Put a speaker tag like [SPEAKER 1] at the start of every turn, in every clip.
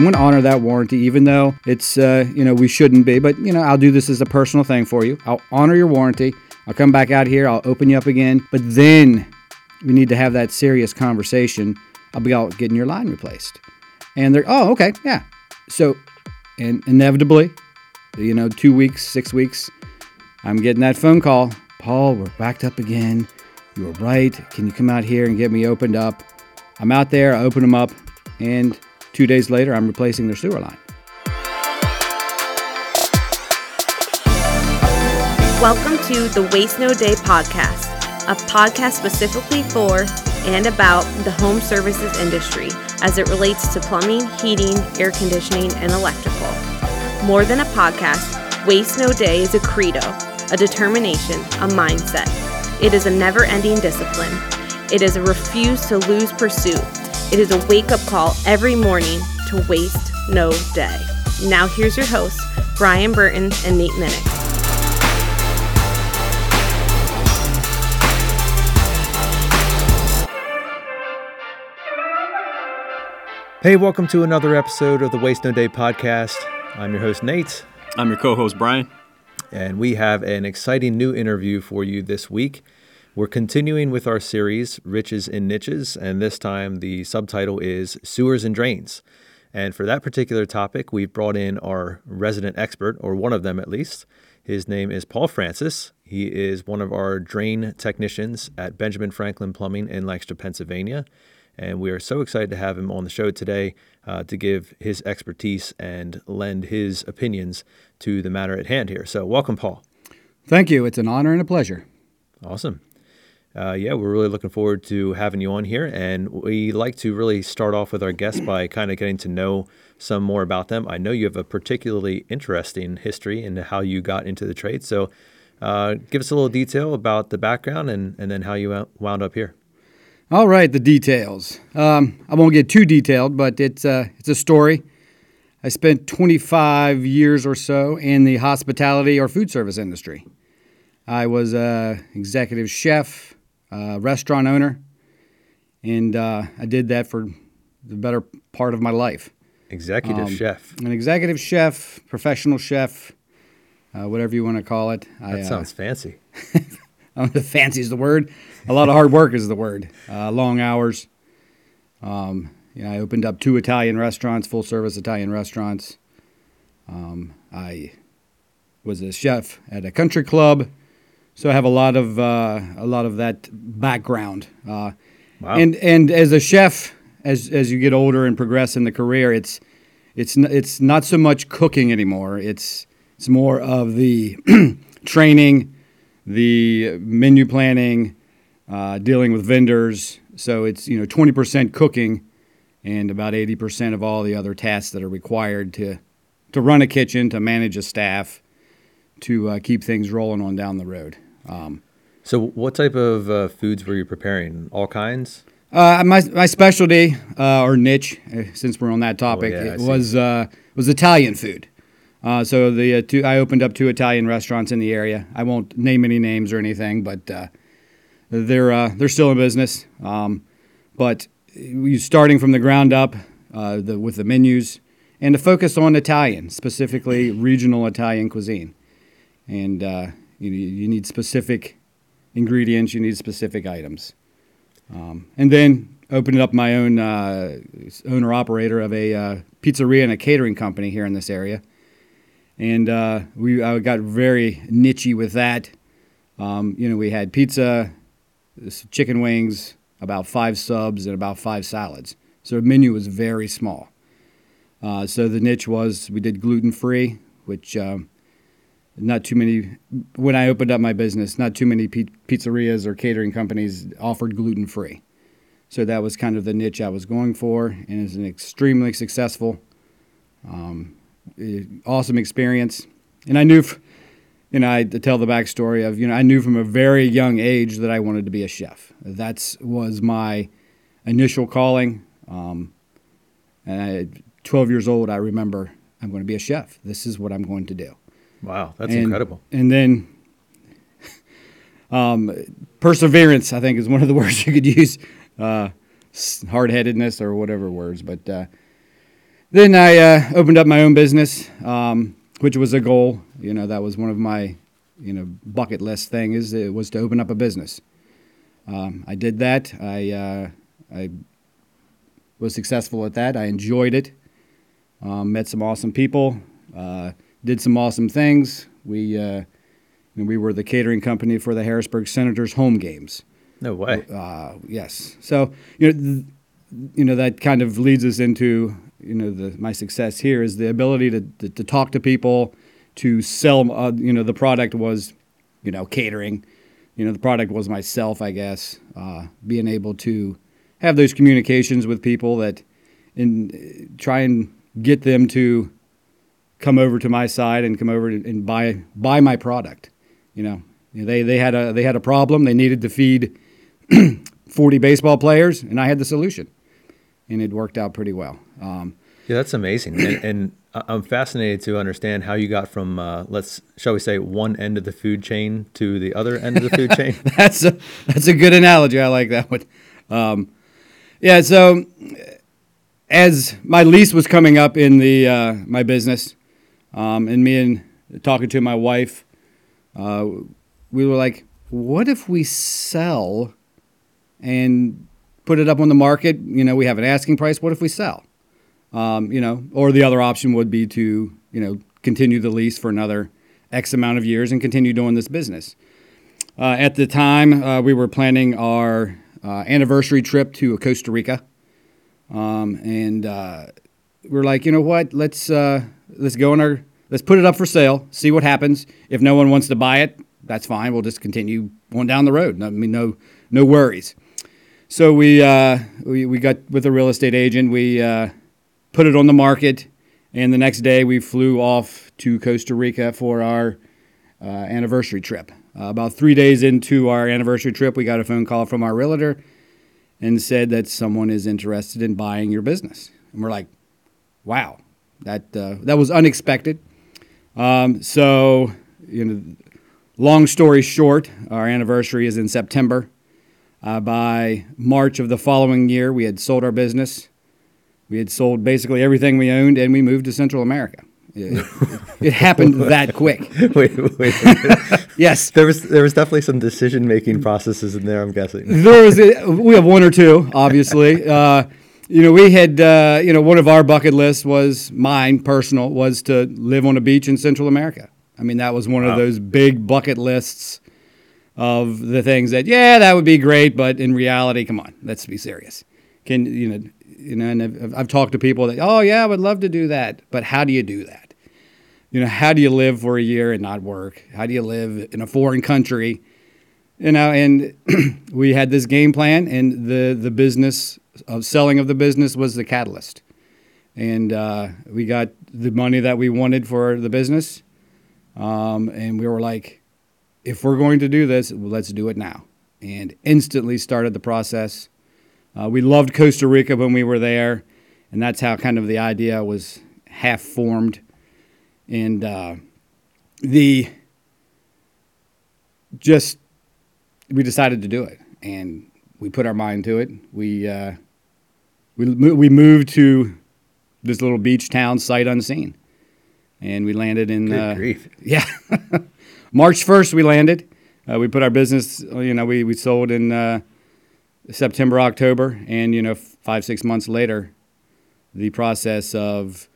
[SPEAKER 1] I'm going to honor that warranty, even though it's, uh, you know, we shouldn't be. But, you know, I'll do this as a personal thing for you. I'll honor your warranty. I'll come back out here. I'll open you up again. But then we need to have that serious conversation about getting your line replaced. And they're, oh, okay, yeah. So, and inevitably, you know, two weeks, six weeks, I'm getting that phone call. Paul, we're backed up again. You were right. Can you come out here and get me opened up? I'm out there, I open them up, and two days later, I'm replacing their sewer line.
[SPEAKER 2] Welcome to the Waste No Day podcast, a podcast specifically for and about the home services industry as it relates to plumbing, heating, air conditioning, and electrical. More than a podcast, Waste No Day is a credo, a determination, a mindset. It is a never ending discipline. It is a refuse to lose pursuit. It is a wake up call every morning to waste no day. Now, here's your hosts, Brian Burton and Nate Minnick.
[SPEAKER 3] Hey, welcome to another episode of the Waste No Day podcast. I'm your host, Nate.
[SPEAKER 4] I'm your co host, Brian.
[SPEAKER 3] And we have an exciting new interview for you this week. We're continuing with our series, Riches and Niches, and this time the subtitle is Sewers and Drains. And for that particular topic, we've brought in our resident expert, or one of them at least. His name is Paul Francis. He is one of our drain technicians at Benjamin Franklin Plumbing in Lancaster, Pennsylvania. And we are so excited to have him on the show today uh, to give his expertise and lend his opinions to the matter at hand here. So, welcome, Paul.
[SPEAKER 1] Thank you. It's an honor and a pleasure.
[SPEAKER 3] Awesome. Uh, yeah, we're really looking forward to having you on here. And we like to really start off with our guests by kind of getting to know some more about them. I know you have a particularly interesting history into how you got into the trade. So, uh, give us a little detail about the background and, and then how you wound up here.
[SPEAKER 1] All right, the details. Um, I won't get too detailed, but it's uh, it's a story. I spent 25 years or so in the hospitality or food service industry. I was a executive chef, a restaurant owner, and uh, I did that for the better part of my life.
[SPEAKER 3] Executive um, chef.
[SPEAKER 1] An executive chef, professional chef, uh, whatever you want to call it.
[SPEAKER 3] That I, uh, sounds fancy.
[SPEAKER 1] I don't know if fancy is the word. A lot of hard work is the word. Uh, long hours. Um, you know, I opened up two Italian restaurants, full service Italian restaurants. Um, I was a chef at a country club, so I have a lot of uh, a lot of that background. Uh, wow. And and as a chef, as as you get older and progress in the career, it's it's it's not so much cooking anymore. It's it's more of the training the menu planning, uh, dealing with vendors. So it's you know 20% cooking, and about 80% of all the other tasks that are required to to run a kitchen, to manage a staff, to uh, keep things rolling on down the road. Um,
[SPEAKER 3] so, what type of uh, foods were you preparing? All kinds.
[SPEAKER 1] Uh, my my specialty uh, or niche, uh, since we're on that topic, oh, yeah, it was was Italian food. Uh, so the uh, two, I opened up two Italian restaurants in the area. I won't name any names or anything, but uh, they're uh, they're still in business. Um, but starting from the ground up uh, the, with the menus and to focus on Italian, specifically regional Italian cuisine. And uh, you, you need specific ingredients, you need specific items. Um, and then opened up my own owner operator of a pizzeria and a catering company here in this area and uh, we I got very nichey with that. Um, you know, we had pizza, chicken wings, about five subs, and about five salads. So the menu was very small. Uh, so the niche was we did gluten free, which um, not too many. When I opened up my business, not too many pizzerias or catering companies offered gluten free. So that was kind of the niche I was going for, and it's an extremely successful. Um, uh, awesome experience. And I knew, you know, I to tell the backstory of, you know, I knew from a very young age that I wanted to be a chef. That was my initial calling. Um, and I, 12 years old, I remember I'm going to be a chef. This is what I'm going to do.
[SPEAKER 3] Wow, that's
[SPEAKER 1] and,
[SPEAKER 3] incredible.
[SPEAKER 1] And then um, perseverance, I think, is one of the words you could use. Uh, hard headedness or whatever words, but uh, then I uh, opened up my own business, um, which was a goal. You know, that was one of my, you know, bucket list thing is it was to open up a business. Um, I did that. I uh, I was successful at that. I enjoyed it. Um, met some awesome people. Did some awesome things. We uh, we were the catering company for the Harrisburg Senators home games.
[SPEAKER 3] No way.
[SPEAKER 1] Uh, yes. So you know, th- you know that kind of leads us into you know the my success here is the ability to to, to talk to people, to sell. Uh, you know, the product was, you know, catering. You know, the product was myself, I guess. Uh, being able to have those communications with people that, and try and get them to come over to my side and come over and buy buy my product. You know, they they had a they had a problem. They needed to feed 40 baseball players, and I had the solution, and it worked out pretty well. Um,
[SPEAKER 3] yeah, that's amazing, and, and, I'm fascinated to understand how you got from uh, let's shall we say one end of the food chain to the other end of the food chain.
[SPEAKER 1] that's a that's a good analogy. I like that one. Um, yeah, so as my lease was coming up in the uh, my business, um, and me and talking to my wife, uh, we were like, "What if we sell and put it up on the market? You know, we have an asking price. What if we sell? Um, you know, or the other option would be to you know continue the lease for another X amount of years and continue doing this business." Uh, at the time, uh, we were planning our uh, anniversary trip to Costa Rica. Um, and uh, we're like, you know what? Let's uh, let's go in our let's put it up for sale. See what happens. If no one wants to buy it, that's fine. We'll just continue on down the road. I mean, no no worries. So we uh, we we got with a real estate agent. We uh, put it on the market, and the next day we flew off to Costa Rica for our uh, anniversary trip. Uh, about three days into our anniversary trip, we got a phone call from our realtor and said that someone is interested in buying your business. And we're like, wow, that, uh, that was unexpected. Um, so, you know, long story short, our anniversary is in September. Uh, by March of the following year, we had sold our business. We had sold basically everything we owned, and we moved to Central America. It, it happened that quick. wait, wait, yes,
[SPEAKER 3] there was there was definitely some decision making processes in there. I'm guessing
[SPEAKER 1] there was. We have one or two, obviously. Uh, you know, we had uh, you know one of our bucket lists was mine personal was to live on a beach in Central America. I mean, that was one wow. of those big bucket lists of the things that yeah, that would be great, but in reality, come on, let's be serious. Can you know? You know, and I've, I've talked to people that, oh yeah, I would love to do that, but how do you do that? you know, how do you live for a year and not work? How do you live in a foreign country? You know, and we had this game plan, and the the business of selling of the business was the catalyst, and uh, we got the money that we wanted for the business, um, and we were like, if we're going to do this, let's do it now, and instantly started the process. Uh, we loved Costa Rica when we were there, and that's how kind of the idea was half formed and uh, the just we decided to do it, and we put our mind to it. We uh, we we moved to this little beach town, sight unseen, and we landed in.
[SPEAKER 3] Good uh, grief.
[SPEAKER 1] Yeah, March first we landed. Uh, we put our business. You know, we we sold in uh, September, October, and you know, five six months later, the process of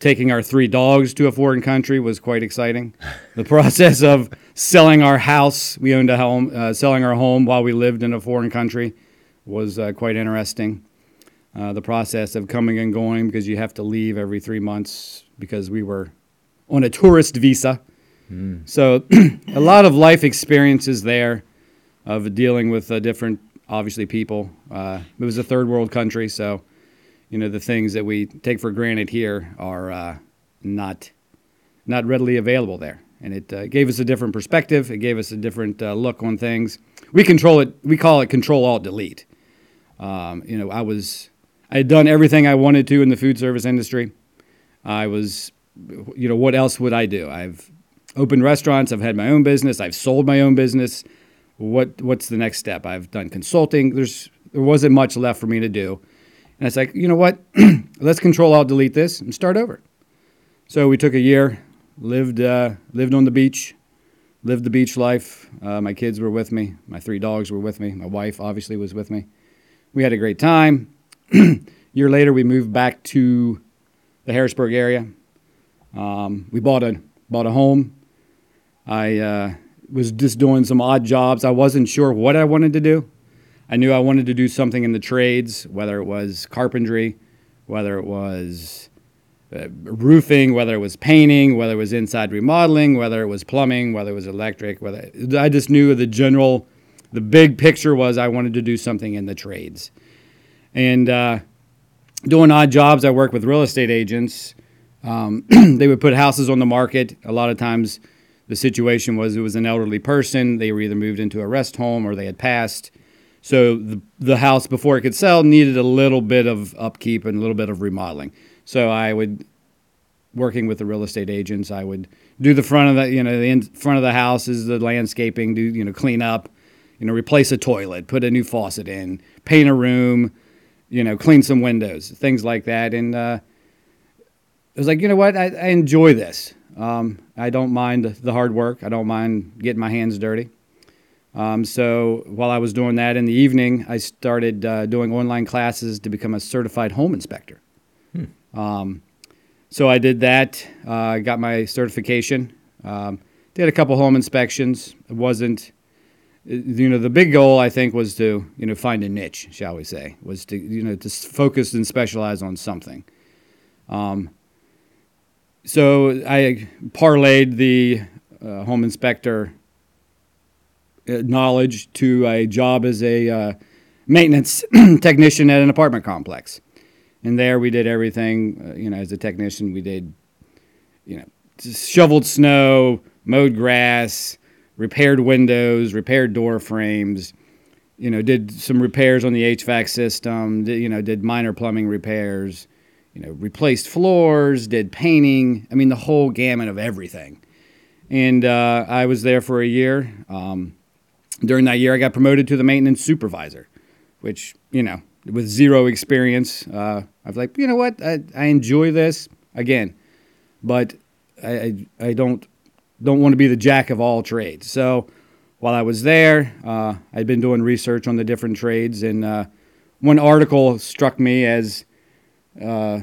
[SPEAKER 1] taking our three dogs to a foreign country was quite exciting. The process of selling our house, we owned a home, uh, selling our home while we lived in a foreign country was uh, quite interesting. Uh, the process of coming and going because you have to leave every three months because we were on a tourist visa. Mm. So a lot of life experiences there of dealing with uh, different, obviously, people. Uh, it was a third world country, so you know the things that we take for granted here are uh, not not readily available there and it uh, gave us a different perspective it gave us a different uh, look on things we control it we call it control alt delete um, you know i was i had done everything i wanted to in the food service industry i was you know what else would i do i've opened restaurants i've had my own business i've sold my own business what what's the next step i've done consulting there's there wasn't much left for me to do And it's like, you know what? Let's control alt delete this and start over. So we took a year, lived uh, lived on the beach, lived the beach life. Uh, my kids were with me. My three dogs were with me. My wife obviously was with me. We had a great time. year later, we moved back to the Harrisburg area. Um, we bought a bought a home. I uh, was just doing some odd jobs. I wasn't sure what I wanted to do. I knew I wanted to do something in the trades, whether it was carpentry, whether it was uh, roofing, whether it was painting, whether it was inside remodeling, whether it was plumbing, whether it was electric, whether I just knew the general, the big picture was I wanted to do something in the trades, and uh, doing odd jobs. I worked with real estate agents. Um, they would put houses on the market. A lot of times, the situation was it was an elderly person. They were either moved into a rest home or they had passed. So the, the house before it could sell needed a little bit of upkeep and a little bit of remodeling. So I would, working with the real estate agents, I would do the front of the, you know, the in front of the house is the landscaping, do, you know, clean up, you know, replace a toilet, put a new faucet in, paint a room, you know, clean some windows, things like that. And uh, I was like, you know what, I, I enjoy this. Um, I don't mind the hard work. I don't mind getting my hands dirty. Um, so while I was doing that in the evening, I started uh, doing online classes to become a certified home inspector. Um, so I did that. I uh, got my certification. Um, did a couple home inspections. It wasn't, you know, the big goal I think was to, you know, find a niche, shall we say, was to, you know, to focus and specialize on something. Um, so I parlayed the uh, home inspector uh, knowledge to a job as a uh, maintenance technician at an apartment complex. And there we did everything, uh, you know, as a technician, we did, you know, shoveled snow, mowed grass, repaired windows, repaired door frames, you know, did some repairs on the HVAC system, did, you know, did minor plumbing repairs, you know, replaced floors, did painting. I mean, the whole gamut of everything. And uh, I was there for a year. Um, during that year, I got promoted to the maintenance supervisor, which, you know, with zero experience. Uh, I was like, you know what? I, I enjoy this again, but I, I, I don't don't want to be the jack of all trades. So while I was there, uh, I'd been doing research on the different trades, and uh, one article struck me as uh,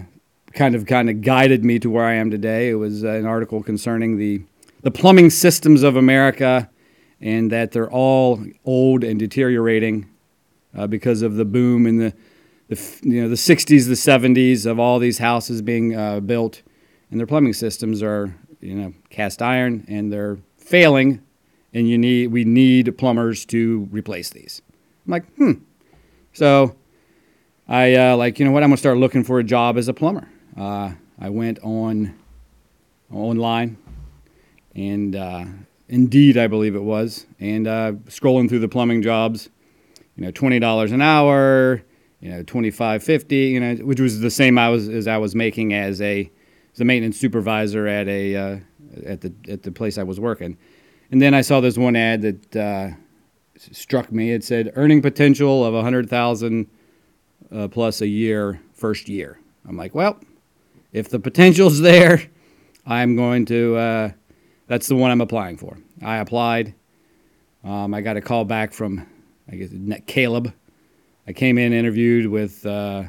[SPEAKER 1] kind of kind of guided me to where I am today. It was an article concerning the the plumbing systems of America, and that they're all old and deteriorating uh, because of the boom in the, the you know the 60s, the 70s of all these houses being uh, built, and their plumbing systems are you know cast iron and they're failing, and you need we need plumbers to replace these. I'm like, hmm. So I uh, like you know what I'm gonna start looking for a job as a plumber. Uh, I went on online and uh, Indeed, I believe it was, and uh, scrolling through the plumbing jobs, you know, twenty dollars an hour, you know, twenty five fifty, you know, which was the same I was as I was making as a as a maintenance supervisor at a uh, at the at the place I was working, and then I saw this one ad that uh, struck me. It said earning potential of a hundred thousand uh, plus a year first year. I'm like, well, if the potential's there, I'm going to. Uh, that's the one I'm applying for. I applied. Um, I got a call back from I guess Caleb. I came in, interviewed with uh,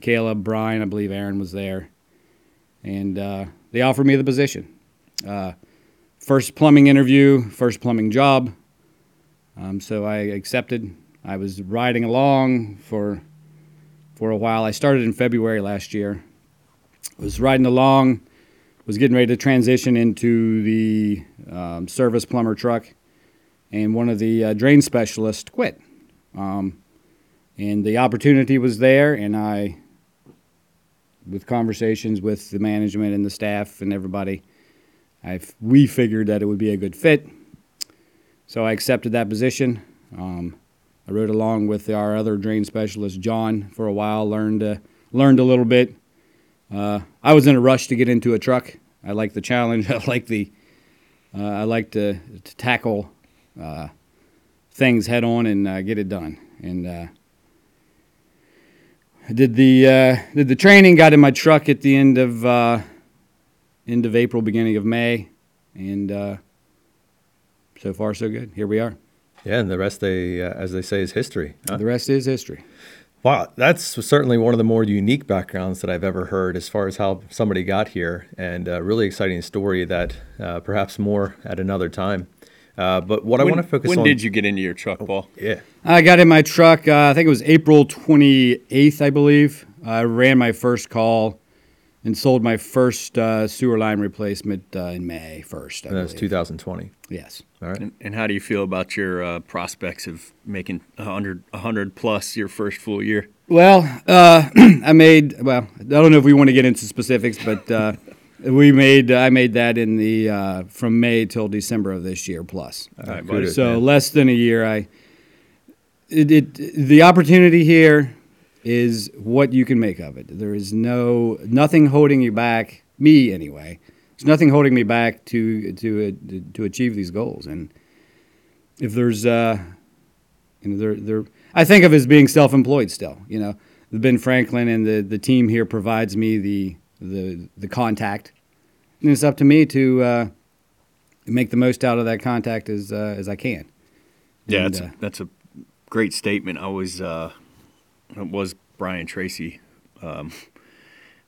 [SPEAKER 1] Caleb, Brian, I believe Aaron was there, and uh, they offered me the position. Uh, first plumbing interview, first plumbing job. Um, so I accepted. I was riding along for for a while. I started in February last year. Was riding along, was getting ready to transition into the um, service plumber truck and one of the uh, drain specialists quit. Um, and the opportunity was there, and I, with conversations with the management and the staff and everybody, I we figured that it would be a good fit. So I accepted that position. Um, I rode along with our other drain specialist, John, for a while. learned uh, learned a little bit. Uh, I was in a rush to get into a truck. I like the challenge. I like the uh, I like to, to tackle uh, things head on and uh, get it done. And did the uh, did the training. Got in my truck at the end of uh, end of April, beginning of May, and uh, so far so good. Here we are.
[SPEAKER 3] Yeah, and the rest, they uh, as they say, is history.
[SPEAKER 1] Huh? The rest is history.
[SPEAKER 3] Wow, that's certainly one of the more unique backgrounds that I've ever heard as far as how somebody got here, and a really exciting story that uh, perhaps more at another time. Uh, but what when, I want to focus
[SPEAKER 4] when
[SPEAKER 3] on.
[SPEAKER 4] When did you get into your truck, Paul?
[SPEAKER 3] Yeah.
[SPEAKER 1] I got in my truck, uh, I think it was April 28th, I believe. I ran my first call and sold my first uh, sewer line replacement uh, in May 1st.
[SPEAKER 3] I and that was 2020.
[SPEAKER 1] Yes.
[SPEAKER 3] All right.
[SPEAKER 4] And, and, how do you feel about your uh, prospects of making 100, 100 plus your first full year?
[SPEAKER 1] Well, uh, I made, well, I don't know if we want to get into specifics, but we made I made that in the uh, from May till December of this year plus.
[SPEAKER 3] Right,
[SPEAKER 1] so man. less than a year. I it, it the opportunity here is what you can make of it. There is no nothing holding you back. Me anyway. There's nothing holding me back to to uh, to achieve these goals. And if there's uh, you know there there I think of as being self-employed still. You know, Ben Franklin and the the team here provides me the the the contact. And it's up to me to uh, make the most out of that contact as uh, as I can.
[SPEAKER 4] Yeah, and, that's, uh, that's a great statement. I was uh, it was Brian Tracy, um,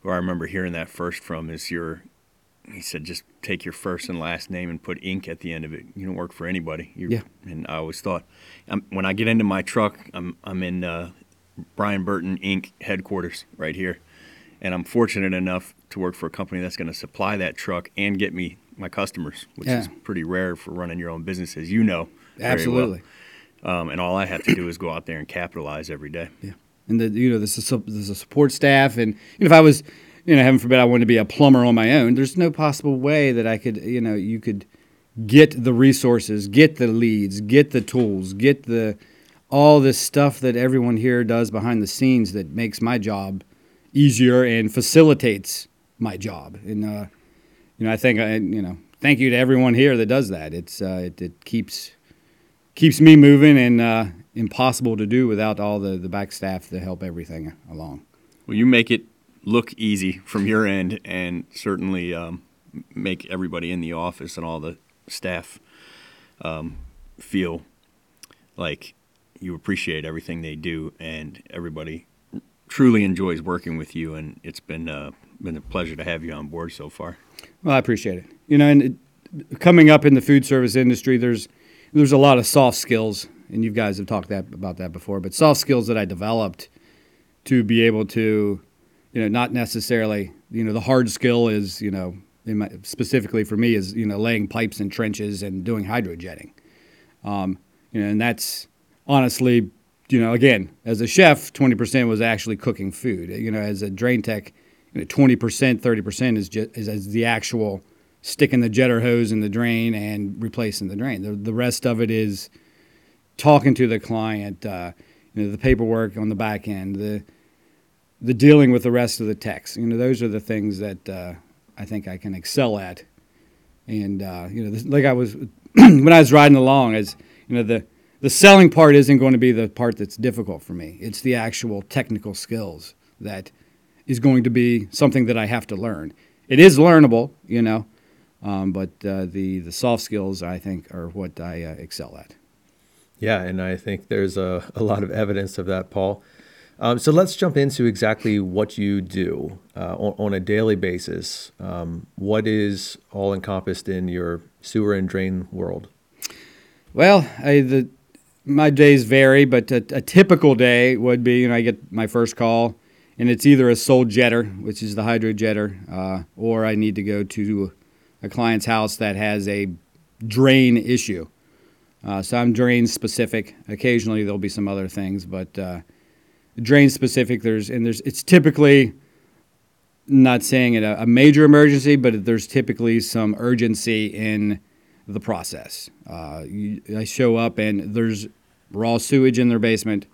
[SPEAKER 4] who I remember hearing that first from. Is your he said just take your first and last name and put Inc. at the end of it. You don't work for anybody. You're,
[SPEAKER 1] yeah.
[SPEAKER 4] And I always thought, I'm, when I get into my truck, I'm I'm in uh, Brian Burton Inc. headquarters right here and I'm fortunate enough to work for a company that's going to supply that truck and get me my customers, which yeah. is pretty rare for running your own business, as you know.
[SPEAKER 1] Absolutely.
[SPEAKER 4] Well. Um, and all I have to do is go out there and capitalize every day.
[SPEAKER 1] Yeah. And the, you know, there's a, there's a support staff, and you know, if I was, you know, heaven forbid, I wanted to be a plumber on my own, there's no possible way that I could, you know, you could get the resources, get the leads, get the tools, get the all this stuff that everyone here does behind the scenes that makes my job easier and facilitates my job. And uh, you know, I think I, you know, thank you to everyone here that does that. It's uh, it, it, keeps keeps me moving and uh, impossible to do without all the the back staff to help everything along.
[SPEAKER 4] Well, you make it look easy from your end, and certainly um, make everybody in the office and all the staff um, feel like you appreciate everything they do, and everybody truly enjoys working with you, and it's been uh, been a pleasure to have you on board so far.
[SPEAKER 1] Well, I appreciate it. You know, and it, coming up in the food service industry, there's there's a lot of soft skills, and you guys have talked that about that before. But soft skills that I developed to be able to, you know, not necessarily, you know, the hard skill is, you know, my, specifically for me is, you know, laying pipes and trenches and doing hydrojetting. Um, you know, and that's honestly you know, again, as a chef, 20% was actually cooking food. You know, as a drain tech, you know, 20%, 30% is just is, is the actual sticking the jetter hose in the drain and replacing the drain. The, the rest of it is talking to the client, uh, you know, the paperwork on the back end, the the dealing with the rest of the techs. You know, those are the things that uh, I think I can excel at. And uh, you know, like I was when I was riding along, as you know, the the selling part isn't going to be the part that's difficult for me. It's the actual technical skills that is going to be something that I have to learn. It is learnable, you know, um, but uh, the the soft skills I think are what I uh, excel at.
[SPEAKER 3] Yeah, and I think there's a, a lot of evidence of that, Paul. Um, so let's jump into exactly what you do uh, on, on, a daily basis. Um, what is all encompassed in your sewer and drain world?
[SPEAKER 1] Well, I, the my days vary, but a, a, typical day would be, you know, I get my first call, and it's either a sole jetter, which is the hydro jetter, uh, or I need to go to a client's house that has a drain issue. Uh, so I'm drain specific. Occasionally there'll be some other things, but uh, drain specific. There's and there's it's typically not saying it a, a major emergency, but there's typically some urgency in the process. Uh, you, I show up and there's raw sewage in their basement.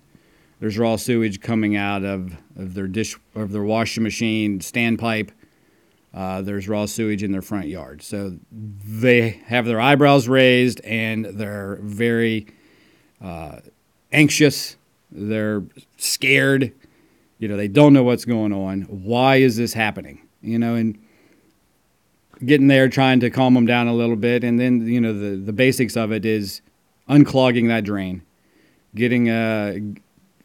[SPEAKER 1] There's raw sewage coming out of, of their dish of their washing machine standpipe. Uh, there's raw sewage in their front yard. So they have their eyebrows raised and they're very uh, anxious. They're scared. You know, they don't know what's going on. Why is this happening? You know, and getting there, trying to calm them down a little bit, and then you know the the basics of it is unclogging that drain, getting a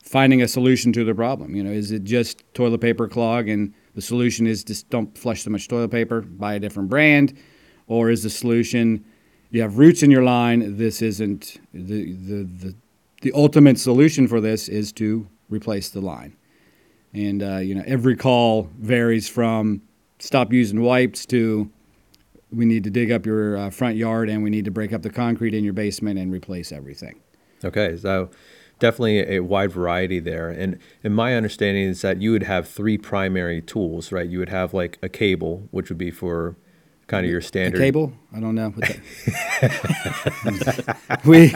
[SPEAKER 1] finding a solution to the problem. You know, is it just toilet paper clog and the solution is just don't flush so much toilet paper, buy a different brand, or is the solution you have roots in your line? This isn't the the the, the ultimate solution for this is to replace the line. And uh, you know, every call varies from stop using wipes to we need to dig up your uh, front yard and we need to break up the concrete in your basement and replace everything.
[SPEAKER 3] Okay, so definitely a wide variety there. And and my understanding is that you would have three primary tools, right? You would have like a cable, which would be for kind of your standard
[SPEAKER 1] a cable. I don't know. we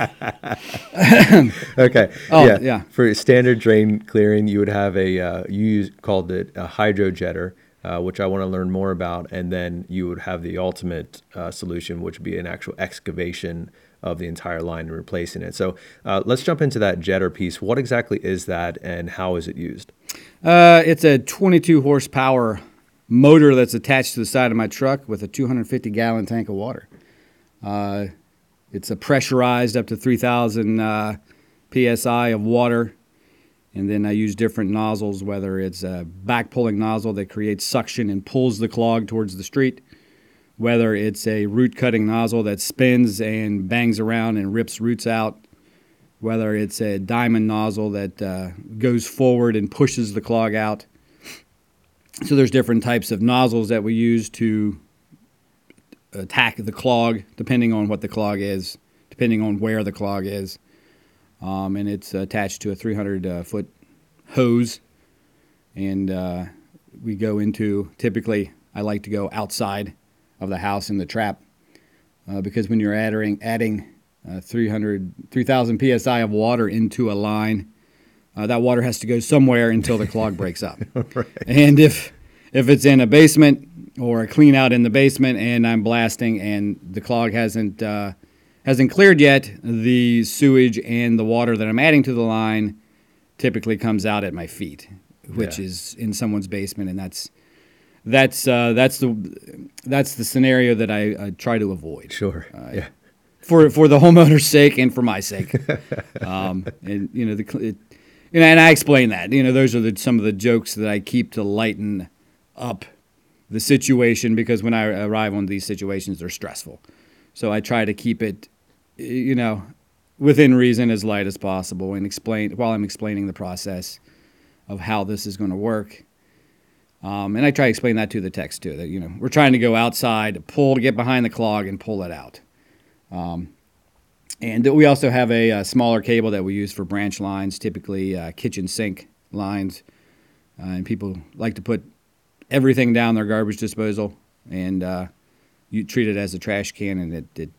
[SPEAKER 3] okay.
[SPEAKER 1] Oh yeah. yeah.
[SPEAKER 3] For standard drain clearing, you would have a uh, you use, called it a hydro jetter. Uh, which I want to learn more about, and then you would have the ultimate uh, solution, which would be an actual excavation of the entire line and replacing it. So uh, let's jump into that jetter piece. What exactly is that, and how is it used?
[SPEAKER 1] Uh, it's a 22 horsepower motor that's attached to the side of my truck with a 250 gallon tank of water. Uh, it's a pressurized up to 3,000 uh, psi of water. And then I use different nozzles, whether it's a back pulling nozzle that creates suction and pulls the clog towards the street, whether it's a root cutting nozzle that spins and bangs around and rips roots out, whether it's a diamond nozzle that uh, goes forward and pushes the clog out, so there's different types of nozzles that we use to attack the clog, depending on what the clog is, depending on where the clog is. Um, and it's attached to a 300 uh, foot hose. And uh, we go into typically, I like to go outside of the house in the trap uh, because when you're adding, adding uh, 300, 3,000 psi of water into a line, uh, that water has to go somewhere until the clog breaks up. right. And if if it's in a basement or a clean out in the basement and I'm blasting and the clog hasn't uh, hasn't cleared yet, the sewage and the water that I'm adding to the line typically comes out at my feet, which yeah. is in someone's basement, and that's that's uh, that's the that's the scenario that I, I try to avoid.
[SPEAKER 3] Sure. Uh, yeah.
[SPEAKER 1] For for the homeowner's sake and for my sake, um, and you know the it, you know, and I explain that. You know, those are the, some of the jokes that I keep to lighten up the situation because when I arrive on these situations, they're stressful. So I try to keep it, you know, within reason as light as possible and explain while I'm explaining the process of how this is going to work. Um, and I try to explain that to the techs too. That you know we're trying to go outside, pull to get behind the clog and pull it out. Um, and we also have a, a, smaller cable that we use for branch lines, typically uh, kitchen sink lines. Uh, and people like to put everything down their garbage disposal and uh, you treat it as a trash can and it, it,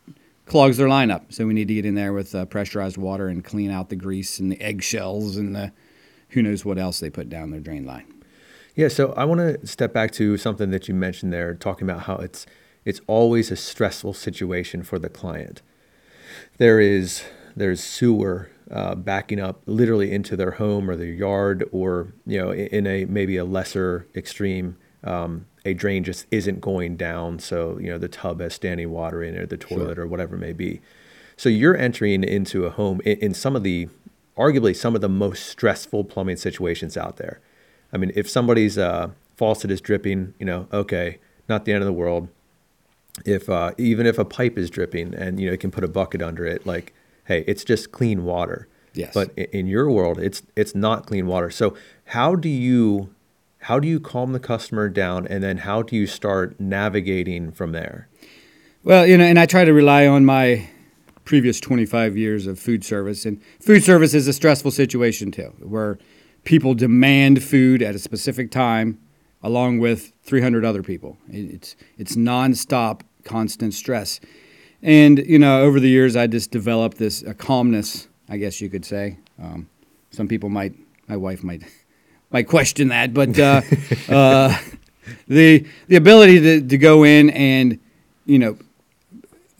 [SPEAKER 1] clogs their line up. So we need to get in there with uh, pressurized water and clean out the grease and the eggshells and the who knows what else they put down their drain line.
[SPEAKER 3] Yeah, so I want to step back to something that you mentioned there, talking about how it's it's always a stressful situation for the client there is there's sewer uh, backing up literally into their home or their yard, or you know, in a maybe a lesser extreme, um, a drain just isn't going down, so you know the tub has standing water in it, or the toilet, sure. or whatever it may be. So you're entering into a home in, in some of the, arguably some of the most stressful plumbing situations out there. I mean, if somebody's uh, faucet is dripping, you know, okay, not the end of the world if uh, even if a pipe is dripping and you know you can put a bucket under it, like hey, it's just clean water.
[SPEAKER 1] Yes.
[SPEAKER 3] But in your world, it's it's not clean water. So how do you how do you calm the customer down, and then how do you start navigating from there?
[SPEAKER 1] Well, you know, and I try to rely on my previous 25 years of food service, and food service is a stressful situation too, where people demand food at a specific time along with 300 other people. It's it's nonstop, constant stress, and you know over the years I just developed this a calmness, I guess you could say. Um, some people might, my wife might, might question that, but uh, uh, the the ability to, to go in and you know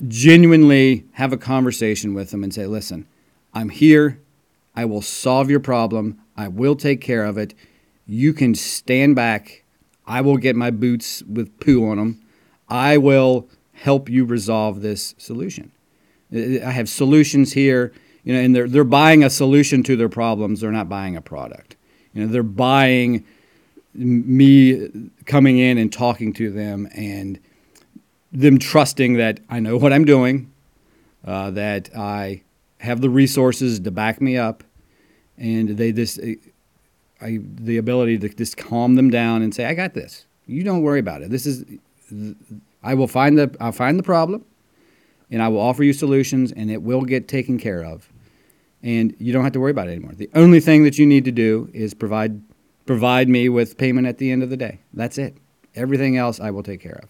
[SPEAKER 1] genuinely have a conversation with them and say, listen, I'm here. I will solve your problem. I will take care of it you can stand back. I will get my boots with poo on them. I will help you resolve this solution. I have solutions here, you know, and they're they're buying a solution to their problems. They're not buying a product. You know, they're buying me coming in and talking to them and them trusting that I know what I'm doing, uh, that I have the resources to back me up, and they just eh, I, the ability to just calm them down and say, "I got this. You don't worry about it. This is I will find the I'll find the problem, and I will offer you solutions, and it will get taken care of, and you don't have to worry about it anymore. The only thing that you need to do is provide provide me with payment at the end of the day. That's it. Everything else I will take care of.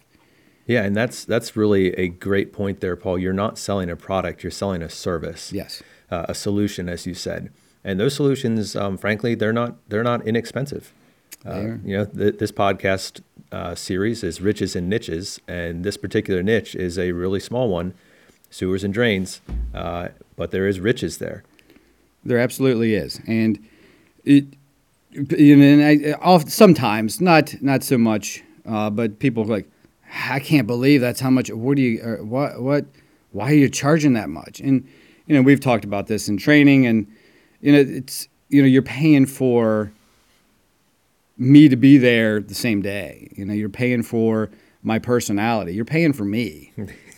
[SPEAKER 3] Yeah, and that's that's really a great point there, Paul. You're not selling a product; you're selling a service.
[SPEAKER 1] Yes,
[SPEAKER 3] uh, a solution, as you said. And those solutions, um, frankly, they're not they're not inexpensive. Uh, you know, th- this podcast uh, series is riches and niches, and this particular niche is a really small one, sewers and drains. Uh, but there is riches there.
[SPEAKER 1] There absolutely is, and it you know, and I, sometimes not not so much, uh, but people like, I can't believe that's how much. What do you? Uh, what what? Why are you charging that much? And you know, we've talked about this in training, and you know, it's you know, you're paying for me to be there the same day. You know, you're paying for my personality. You're paying for me.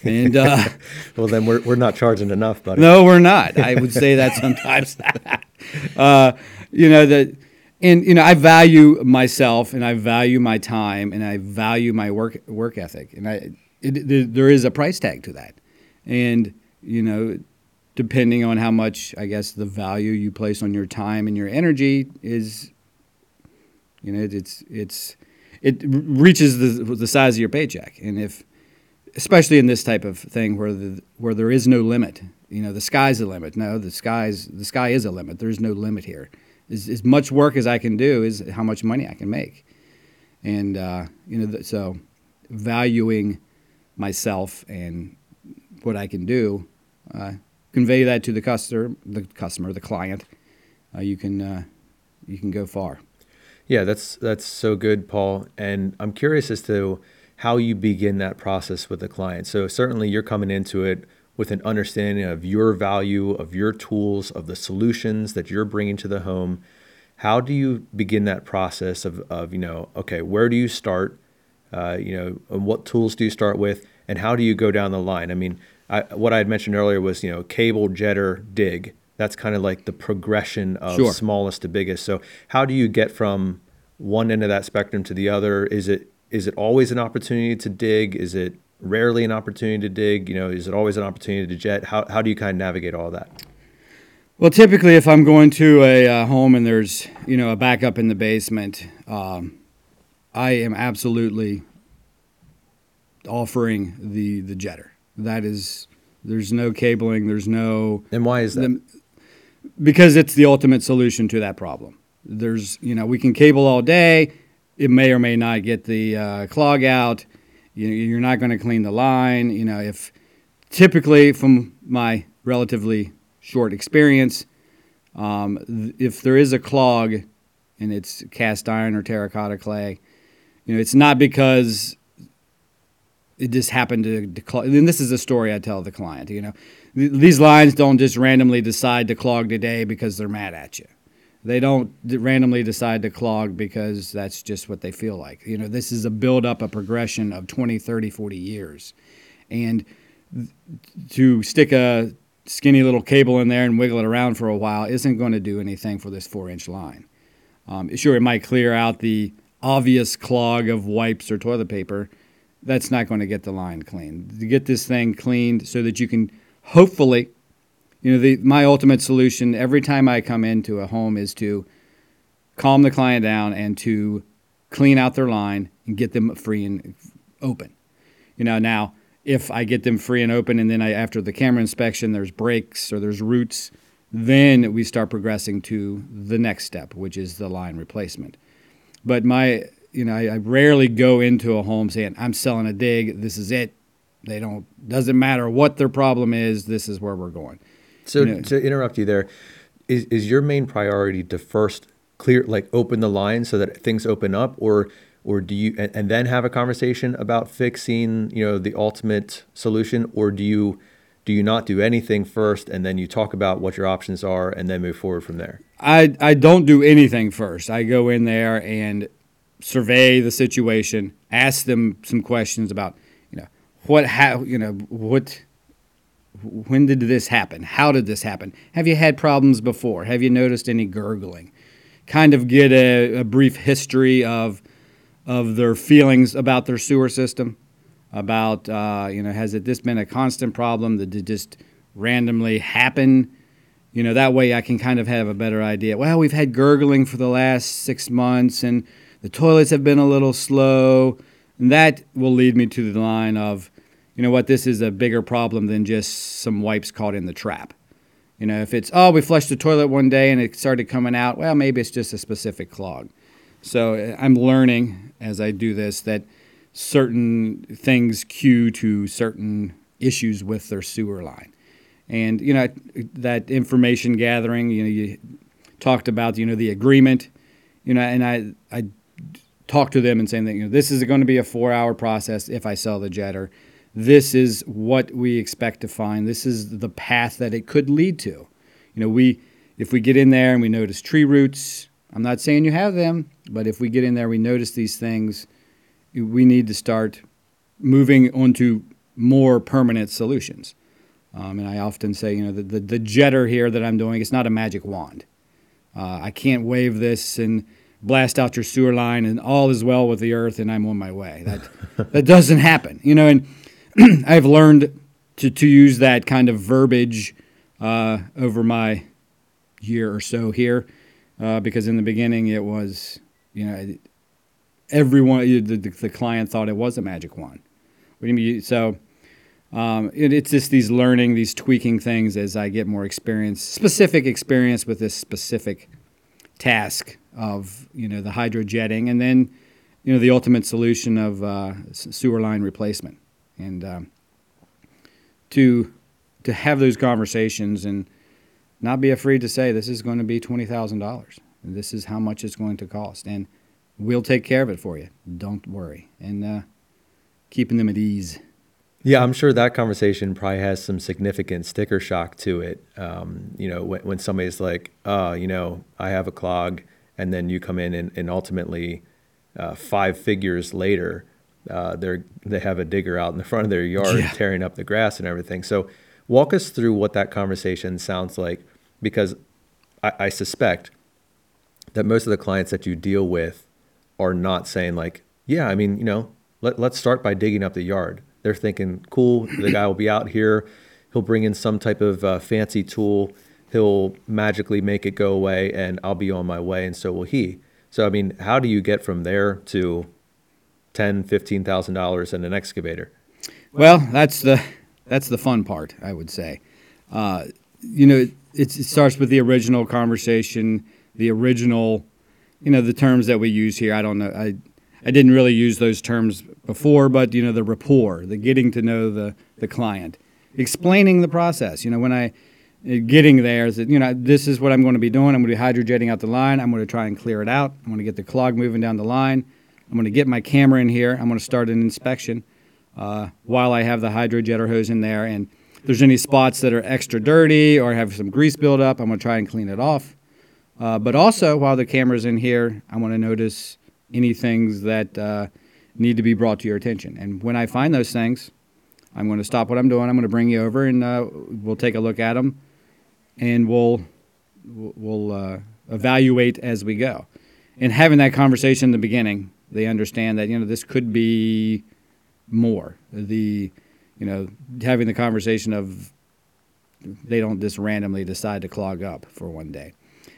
[SPEAKER 1] And uh,
[SPEAKER 3] well, then we're we're not charging enough, buddy.
[SPEAKER 1] No, we're not. I would say that sometimes. uh, you know that and you know I value myself and I value my time and I value my work work ethic. And I it, there is a price tag to that. And you know depending on how much I guess the value you place on your time and your energy is you know it's it's it reaches the the size of your paycheck. And if especially in this type of thing where the where there is no limit you know the sky's the limit. No the sky's the sky is a limit. There's no limit here as, as much work as I can do is how much money I can make. And, uh, you know, so valuing myself and what I can do, uh, convey that to the customer, the customer, the client. Uh, you can uh, you can go far.
[SPEAKER 3] Yeah, that's that's so good, Paul. And I'm curious as to how you begin that process with the client. So certainly you're coming into it with an understanding of your value, of your tools, of the solutions that you're bringing to the home. How do you begin that process of, of you know, okay, where do you start? Uh, you know, and what tools do you start with, and how do you go down the line? I mean, I, what I had mentioned earlier was you know, cable, jetter, dig. That's kind of like the progression of sure. smallest to biggest. So, how do you get from one end of that spectrum to the other? Is it is it always an opportunity to dig? Is it rarely an opportunity to dig? You know, is it always an opportunity to jet? How, how do you kind of navigate all that?
[SPEAKER 1] Well, typically, if I'm going to a uh, home and there's you know a backup in the basement, um, I am absolutely offering the the jetter. That is, there's no cabling. There's no.
[SPEAKER 3] And why is that? The,
[SPEAKER 1] because it's the ultimate solution to that problem. There's you know we can cable all day. It may or may not get the uh, clog out you, you're not going to clean the line. You know, if typically from my relatively short experience, um, if there is a clog and it's cast iron or terracotta clay, you know, it's not because it just happened to, to clog. And this is a story I tell the client. You know, these lines don't just randomly decide to clog today because they're mad at you. They don't randomly decide to clog because that's just what they feel like. You know, this is a build up, a progression of 20, 30, 40 years. And to stick a skinny little cable in there and wiggle it around for a while isn't going to do anything for this four inch line. Um, sure, it might clear out the obvious clog of wipes or toilet paper. That's not going to get the line clean. To get this thing cleaned so that you can hopefully you know, the, my ultimate solution every time I come into a home is to calm the client down and to clean out their line and get them free and open. You know, now if I get them free and open and then I, after the camera inspection there's breaks or there's roots, then we start progressing to the next step, which is the line replacement. But my, you know, I, I rarely go into a home saying, I'm selling a dig, this is it. They don't, doesn't matter what their problem is, this is where we're going.
[SPEAKER 3] So you know, to interrupt you there, is is your main priority to first clear like open the line so that things open up? Or or do you and, and, then have a conversation about fixing you know the ultimate solution? Or do you do you not do anything first and then you talk about what your options are and then move forward from there?
[SPEAKER 1] I i don't do anything first. I go in there and survey the situation ask them some questions about you know what how you know what when did this happen? How did this happen? Have you had problems before? Have you noticed any gurgling? Kind of get a, a brief history of of their feelings about their sewer system, about uh, you know has it this been a constant problem? That did just randomly happen? You know that way I can kind of have a better idea. Well, we've had gurgling for the last six months, and the toilets have been a little slow, and that will lead me to the line of, you know what, this is a bigger problem than just some wipes caught in the trap. You know, if it's, oh, we flushed the toilet one day and it started coming out, well, maybe it's just a specific clog. So uh, I'm learning as I do this that certain things cue to certain issues with their sewer line. And, you know, that information gathering, you know, you talked about, you know, the agreement, you know, and I, I talked to them and saying that, you know, this is going to be a four hour process if I sell the jetter this is what we expect to find. This is the path that it could lead to. You know, we if we get in there and we notice tree roots, I'm not saying you have them, but if we get in there, we notice these things, we need to start moving on to more permanent solutions. Um, and I often say, you know, the, the, the, jetter here that I'm doing, it's not a magic wand. Uh, I can't wave this and blast out your sewer line and all is well with the earth and I'm on my way. That that doesn't happen, you know. And I've learned to, to use that kind of verbiage uh, over my year or so here, uh, because in the beginning it was, you know, everyone, the, the, client thought it was a magic wand. What do you mean? So um, it, it's just these learning, these tweaking things as I get more experience, specific experience with this specific task of, you know, the hydrojetting and then, you know, the ultimate solution of uh, sewer line replacement and um, to to have those conversations and not be afraid to say this is going to be twenty thousand dollars. This is how much it's going to cost, and we'll take care of it for you. Don't worry, and uh, keeping them at ease.
[SPEAKER 3] Yeah, I'm sure that conversation probably has some significant sticker shock to it. Um, you know, when, when somebody's like, "Oh, you know, I have a clog," and then you come in and, and ultimately, uh, five figures later, uh, they they have a digger out in the front of their yard yeah. tearing up the grass and everything. So walk us through what that conversation sounds like, because I, I suspect that most of the clients that you deal with are not saying like, yeah, I mean, you know, let, let's start by digging up the yard. They're thinking, cool, the guy will be out here. He'll bring in some type of uh, fancy tool. He'll magically make it go away, and I'll be on my way, and so will he. So, I mean, how do you get from there to ten, fifteen thousand dollars in an excavator.
[SPEAKER 1] Well, that's the that's the fun part, I would say. Uh, you know, it, it starts with the original conversation, the original, you know, the terms that we use here. I don't know. I I didn't really use those terms before, but you know, the rapport, the getting to know the the client, explaining the process. You know, when I getting there is that you know this is what I'm going to be doing. I'm going to be hydrojetting out the line. I'm going to try and clear it out. I'm going to get the clog moving down the line. I'm going to get my camera in here. I'm going to start an inspection uh, while I have the hydrojetter hose in there. And if there's any spots that are extra dirty or have some grease buildup, I'm going to try and clean it off. Uh, but also, while the camera's in here, I want to notice any things that uh, need to be brought to your attention. And when I find those things, I'm going to stop what I'm doing. I'm going to bring you over, and uh, we'll take a look at them, and we'll we'll uh, evaluate as we go. And having that conversation in the beginning they understand that you know this could be more. The you know having the conversation of they don't just randomly decide to clog up for one day,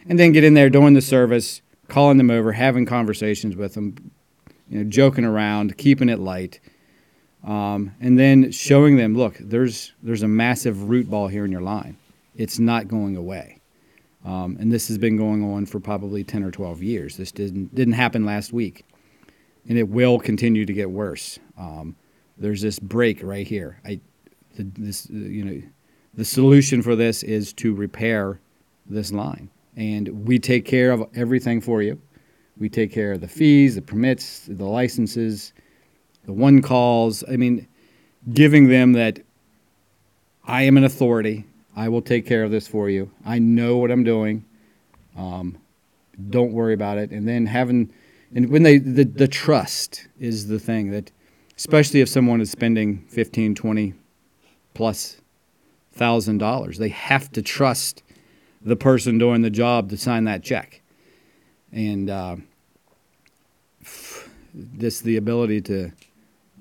[SPEAKER 1] and then get in there doing the service, calling them over, having conversations with them, you know, joking around, keeping it light. Um, and then showing them, look, there's there's a massive root ball here in your line. It's not going away, um, and this has been going on for probably ten or twelve years. This didn't didn't happen last week and it will continue to get worse. Um, there's this break right here. I, the, this, you know, the solution for this is to repair this line, and we take care of everything for you. We take care of the fees, the permits, the licenses, the one calls. I mean, giving them that I am an authority. I will take care of this for you. I know what I'm doing. Um, don't worry about it. And then having, and when they, the, the trust is the thing that, especially if someone is spending 15, 20 plus thousand dollars, they have to trust the person doing the job to sign that check. And uh, this the ability to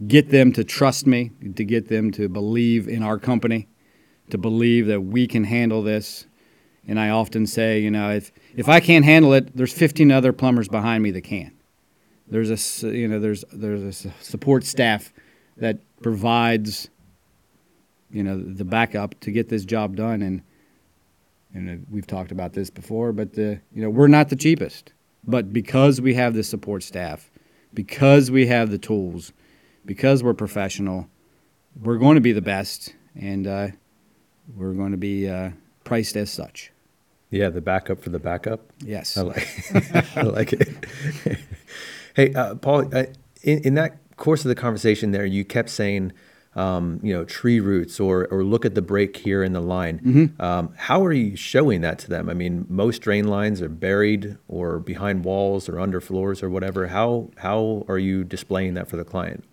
[SPEAKER 1] get them to trust me, to get them to believe in our company, to believe that we can handle this. And I often say, you know, if if I can't handle it, there's 15 other plumbers behind me that can. There's a you know there's there's a support staff that provides you know the backup to get this job done. And and we've talked about this before but the, you know we're not the cheapest. But because we have the support staff because we have the tools because we're professional we're going to be the best. And uh, we're going to be uh, priced as such.
[SPEAKER 3] Yeah the backup for the backup?
[SPEAKER 1] Yes.
[SPEAKER 3] I like, I like it hey uh, paul uh, in, in that course of the conversation there you kept saying um, you know, tree roots or, or look at the break here in the line. Mm-hmm. Um, how are you showing that to them? I mean, most drain lines are buried or behind walls or under floors or whatever. How, how are you displaying that for the client?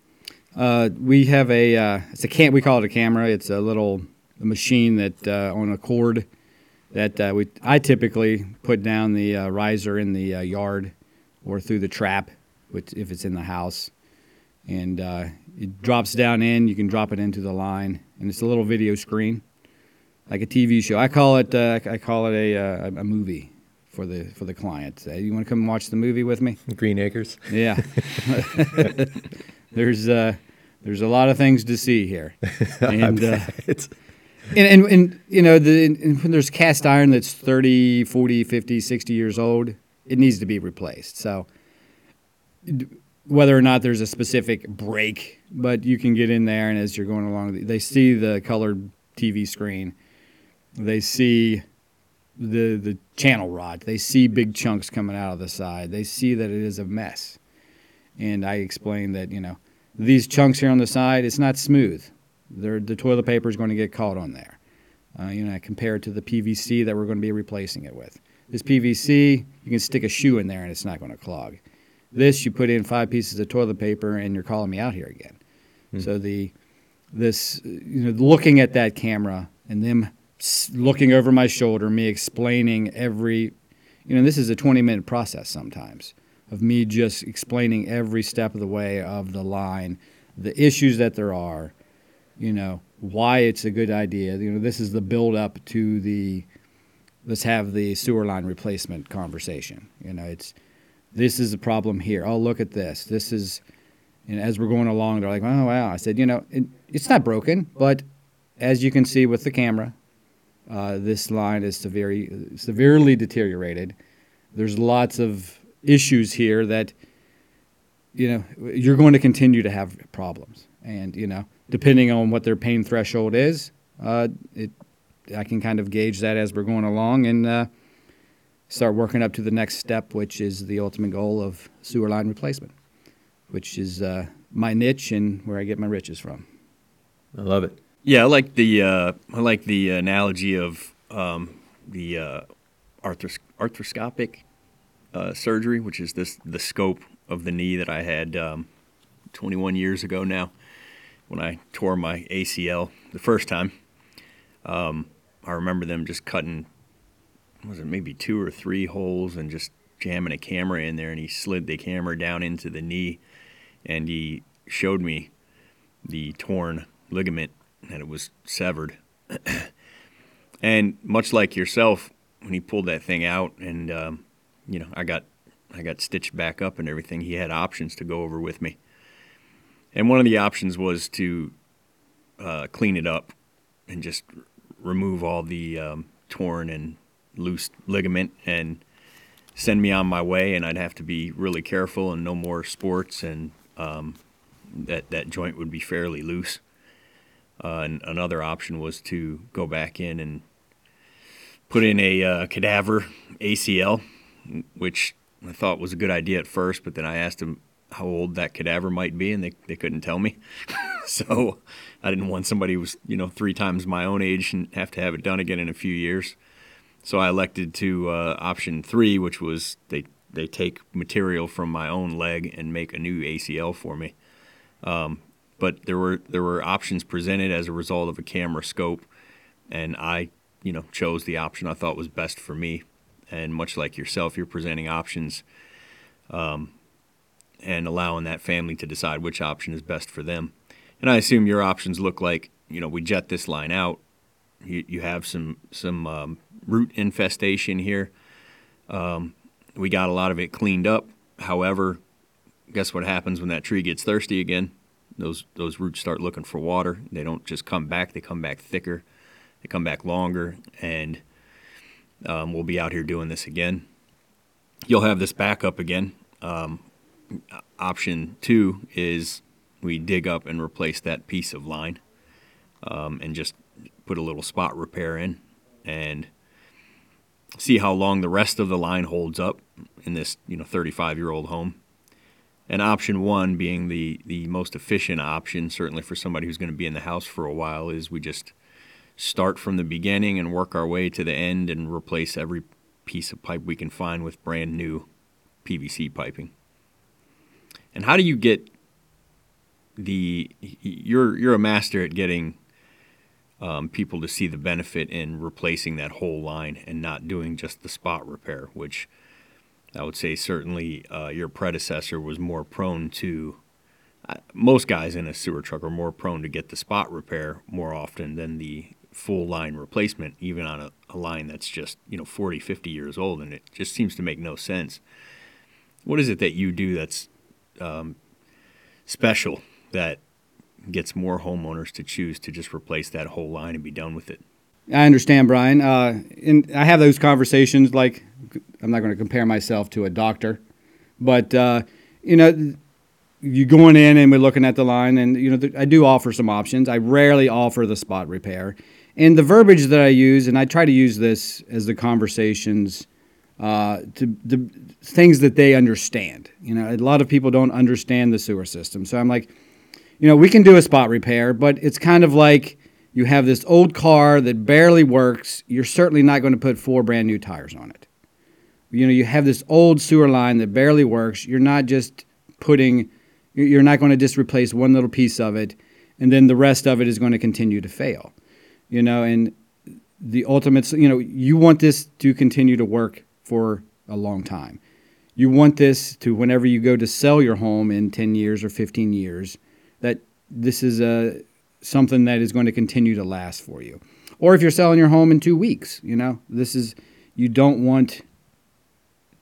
[SPEAKER 1] Uh, we have a, uh, it's a cam- we call it a camera. It's a little machine that uh, on a cord that uh, we, I typically put down the uh, riser in the uh, yard or through the trap, which, if it's in the house. And it drops down in. You can drop it into the line, and it's a little video screen, like a TV show. I call it uh, I call it a, uh, a movie for the for the client. Uh, you want to come and watch the movie with me?
[SPEAKER 3] Green Acres.
[SPEAKER 1] Yeah. there's uh, there's a lot of things to see here, and, uh, and, and, and you know the and when there's cast iron that's 30, 40, 50, 60 years old, it needs to be replaced. So whether or not there's a specific break, but you can get in there, and as you're going along, they see the colored TV screen. They see the the channel rot. They see big chunks coming out of the side. They see that it is a mess. And I explained that you know these chunks here on the side, it's not smooth. They're, the toilet paper is going to get caught on there. Uh, you know, compared to the PVC that we're going to be replacing it with. This PVC, you can stick a shoe in there and it's not going to clog. This you put in five pieces of toilet paper and you're calling me out here again. Mm. So the this you know looking at that camera and them looking over my shoulder, me explaining every you know this is a 20 minute process sometimes of me just explaining every step of the way of the line, the issues that there are, you know why it's a good idea. You know this is the build up to the let's have the sewer line replacement conversation. You know it's this is a problem here. Oh, look at this. This is, and as we're going along, they're like, oh, wow. I said, you know, it, it's not broken, but as you can see with the camera, uh, this line is severely, severely deteriorated. There's lots of issues here that, you know, you're going to continue to have problems. And, you know, depending on what their pain threshold is, uh, it, I can kind of gauge that as we're going along. And, uh, start working up to the next step, which is the ultimate goal of sewer line replacement, which is uh, my niche and where I get my riches from.
[SPEAKER 3] I love it.
[SPEAKER 4] Yeah, I like the uh, I like the analogy of um, the uh, arthros- arthroscopic uh, surgery, which is this the scope of the knee that I had um, 21 years ago now, when I tore my ACL the first time. Um, I remember them just cutting was it maybe two or three holes and just jamming a camera in there and he slid the camera down into the knee and he showed me the torn ligament and it was severed. And much like yourself when he pulled that thing out and um, you know i got i got stitched back up and everything he had options to go over with me. And one of the options was to uh, clean it up and just remove all the um, torn and loose ligament and send me on my way, and I'd have to be really careful and no more sports, and um, that that joint would be fairly loose. Uh, and another option was to go back in and put in a uh, cadaver ACL, which I thought was a good idea at first, but then I asked them how old that cadaver might be, and they, they couldn't tell me. so I didn't want somebody who was you know three times my own age and have to have it done again in a few years. So I elected to uh, option three, which was they they take material from my own leg and make a new ACL for me. Um, but there were there were options presented as a result of a camera scope, and I you know chose the option I thought was best for me. And much like yourself, you're presenting options. Um, and allowing that family to decide which option is best for them. And I assume your options look like you know we jet this line out. You you have some some um, root infestation here. Um, we got a lot of it cleaned up. However, guess what happens when that tree gets thirsty again? Those those roots start looking for water. They don't just come back; they come back thicker. They come back longer, and um, we'll be out here doing this again. You'll have this backup again. Um, option two is we dig up and replace that piece of line um, and just put a little spot repair in and see how long the rest of the line holds up in this you know 35 year old home. And option one being the the most efficient option certainly for somebody who's going to be in the house for a while is we just start from the beginning and work our way to the end and replace every piece of pipe we can find with brand new PVC piping. And how do you get the you're you're a master at getting um, people to see the benefit in replacing that whole line and not doing just the spot repair, which I would say certainly uh, your predecessor was more prone to. Uh, most guys in a sewer truck are more prone to get the spot repair more often than the full line replacement, even on a, a line that's just you know 40, 50 years old, and it just seems to make no sense. What is it that you do that's um, special that gets more homeowners to choose to just replace that whole line and be done with it.
[SPEAKER 1] I understand, Brian. Uh, and I have those conversations. Like, I'm not going to compare myself to a doctor, but uh, you know, you going in and we're looking at the line, and you know, I do offer some options. I rarely offer the spot repair, and the verbiage that I use, and I try to use this as the conversations uh, to the things that they understand. You know, a lot of people don't understand the sewer system. So I'm like, you know, we can do a spot repair, but it's kind of like you have this old car that barely works. You're certainly not going to put four brand new tires on it. You know, you have this old sewer line that barely works. You're not just putting, you're not going to just replace one little piece of it and then the rest of it is going to continue to fail. You know, and the ultimate, you know, you want this to continue to work for a long time. You want this to whenever you go to sell your home in 10 years or 15 years, that this is a something that is going to continue to last for you. Or if you're selling your home in 2 weeks, you know, this is you don't want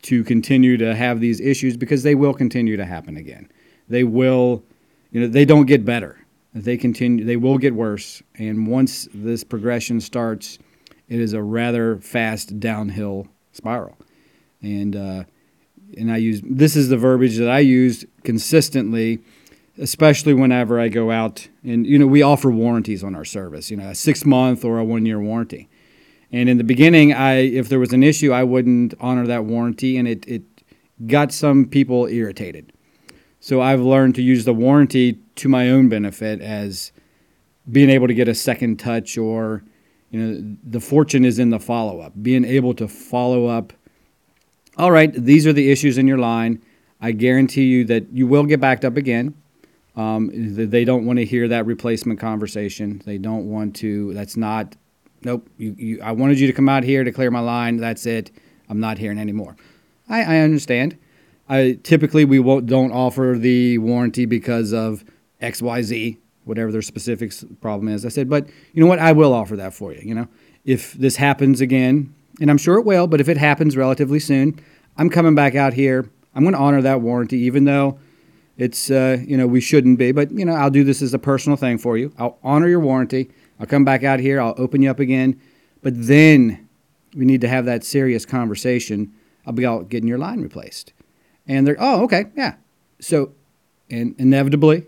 [SPEAKER 1] to continue to have these issues because they will continue to happen again. They will, you know, they don't get better. They continue they will get worse and once this progression starts, it is a rather fast downhill spiral. And uh, and I use this is the verbiage that I use consistently, especially whenever I go out and you know we offer warranties on our service, you know a six month or a one year warranty. And in the beginning, I if there was an issue, I wouldn't honor that warranty, and it it got some people irritated. So I've learned to use the warranty to my own benefit as being able to get a second touch or you know, the fortune is in the follow up, being able to follow up. All right, these are the issues in your line. I guarantee you that you will get backed up again. Um, they don't want to hear that replacement conversation. They don't want to. That's not. Nope. You, you, I wanted you to come out here to clear my line. That's it. I'm not hearing anymore. I, I understand. I typically we won't don't offer the warranty because of X Y Z whatever their specific problem is. I said, but you know what? I will offer that for you. You know, if this happens again, and I'm sure it will, but if it happens relatively soon, I'm coming back out here. I'm going to honor that warranty, even though it's uh, you know we shouldn't be. But you know, I'll do this as a personal thing for you. I'll honor your warranty. I'll come back out here. I'll open you up again. But then we need to have that serious conversation about getting your line replaced. And they're, oh, okay, yeah. So, and inevitably,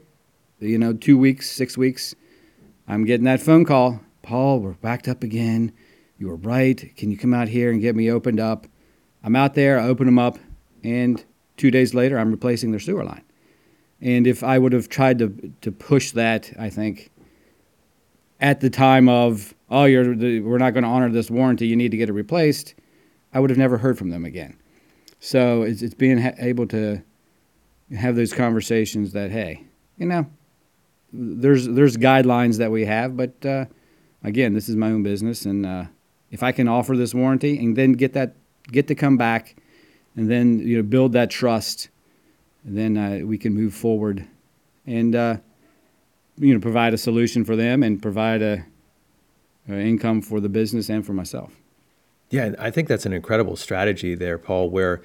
[SPEAKER 1] you know, two weeks, six weeks, I'm getting that phone call. Paul, we're backed up again. you were right. Can you come out here and get me opened up? I'm out there, I open them up, and two days later, I'm replacing their sewer line. And if I would have tried to, to push that, I think, at the time of, oh, you're the, we're not going to honor this warranty, you need to get it replaced, I would have never heard from them again. So it's, it's being ha- able to have those conversations that, hey, you know, there's there's guidelines that we have, but uh, again, this is my own business, and uh, if I can offer this warranty and then get that get to come back, and then you know build that trust, then uh, we can move forward, and uh, you know provide a solution for them and provide a, a income for the business and for myself.
[SPEAKER 3] Yeah, I think that's an incredible strategy there, Paul. Where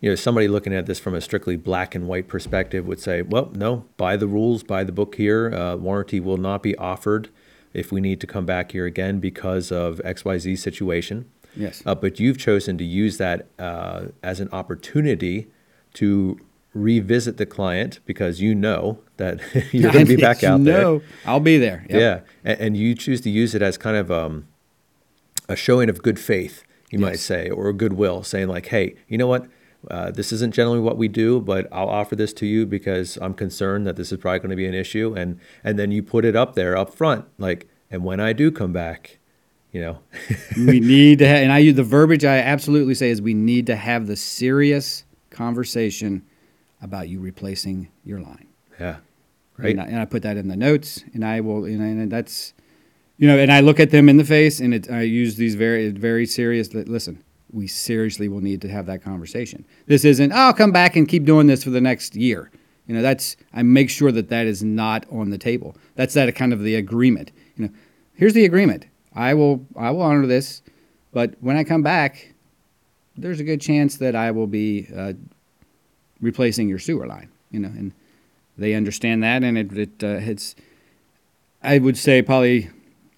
[SPEAKER 3] you know somebody looking at this from a strictly black and white perspective would say, well, no, by the rules, by the book here, uh, warranty will not be offered if we need to come back here again because of XYZ situation.
[SPEAKER 1] Yes.
[SPEAKER 3] Uh, but you've chosen to use that uh, as an opportunity to revisit the client because you know that you're going to be back out there. No,
[SPEAKER 1] I'll be there.
[SPEAKER 3] Yep. Yeah. And, and, you choose to use it as kind of um, a showing of good faith, you yes. might say, or goodwill, saying, like, hey, you know what? Uh, this isn't generally what we do, but I'll offer this to you because I'm concerned that this is probably going to be an issue, and and then you put it up there up front, like, and when I do come back, you know,
[SPEAKER 1] we need to, have, and I use the verbiage I absolutely say is we need to have the serious conversation about you replacing your line.
[SPEAKER 3] Yeah, right.
[SPEAKER 1] And I, and I put that in the notes, and I will, and, and that's, you know, and I look at them in the face, and it, I use these very very serious. Listen we seriously will need to have that conversation. This isn't, oh, I'll come back and keep doing this for the next year. You know, that's, I make sure that that is not on the table. That's that kind of the agreement. You know, here's the agreement. I will, I will honor this, but when I come back, there's a good chance that I will be uh, replacing your sewer line. You know, and they understand that, and it, it uh, it's, I would say probably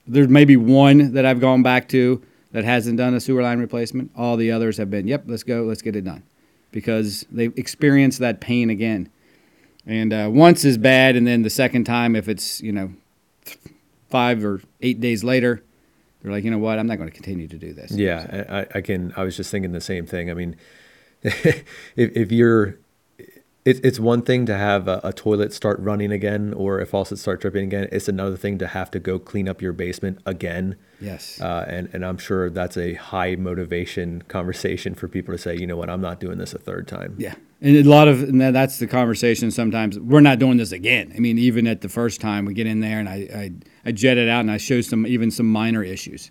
[SPEAKER 1] there's maybe one that I've gone back to that hasn't done a sewer line replacement. All the others have been, yep, let's go, let's get it done, because they've experienced that pain again. And uh, once is bad, and then the second time, if it's you know five or eight days later, they're like, you know what, I'm not going to continue to do this.
[SPEAKER 3] Yeah, I, I can. I was just thinking the same thing. I mean, if if you're it, it's one thing to have a, a, toilet start running again or a faucet start dripping again. It's another thing to have to go clean up your basement again.
[SPEAKER 1] Yes.
[SPEAKER 3] Uh, and, and I'm sure that's a high motivation conversation for people to say, you know what, I'm not doing this a third time.
[SPEAKER 1] Yeah. And a lot of, and that's the conversation sometimes. We're not doing this again. I mean, even at the first time we get in there and I, I, I jet it out and I show some, even some minor issues.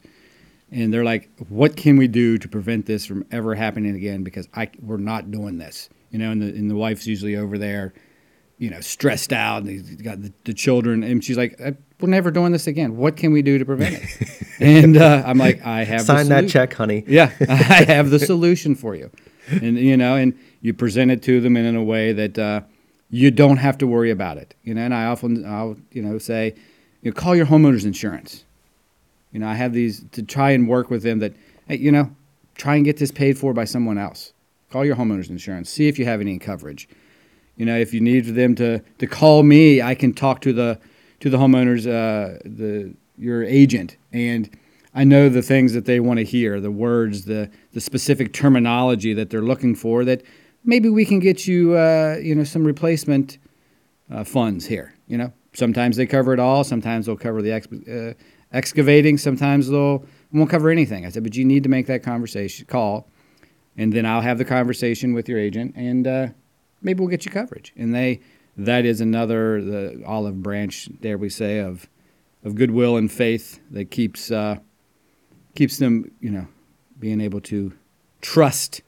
[SPEAKER 1] And they're like, what can we do to prevent this from ever happening again? Because I, we're not doing this you know, and the and the wife's usually over there, you know, stressed out, and he's got the, the children, and she's like, uh, "We're never doing this again. What can we do to prevent it?" and uh, I'm like, "I have
[SPEAKER 3] sign that check, honey."
[SPEAKER 1] yeah, I have the solution for you, and you know, and you present it to them in, in a way that uh, you don't have to worry about it. You know, and I often I'll you know say, you know, call your homeowner's insurance. You know, I have these to try and work with them that, hey, you know, try and get this paid for by someone else. Call your homeowner's insurance. See if you have any coverage. You know, if you need them to, to call me, I can talk to the to the homeowners, uh, the your agent, and I know the things that they want to hear, the words, the the specific terminology that they're looking for. That maybe we can get you, uh, you know, some replacement uh, funds here. You know, sometimes they cover it all. Sometimes they'll cover the ex- uh, excavating. Sometimes they'll won't cover anything. I said, but you need to make that conversation call and then I'll have the conversation with your agent, and uh, maybe we'll get you coverage. And they that is another the olive branch, dare we say, of of goodwill and faith that keeps uh, keeps them, you know, being able to trust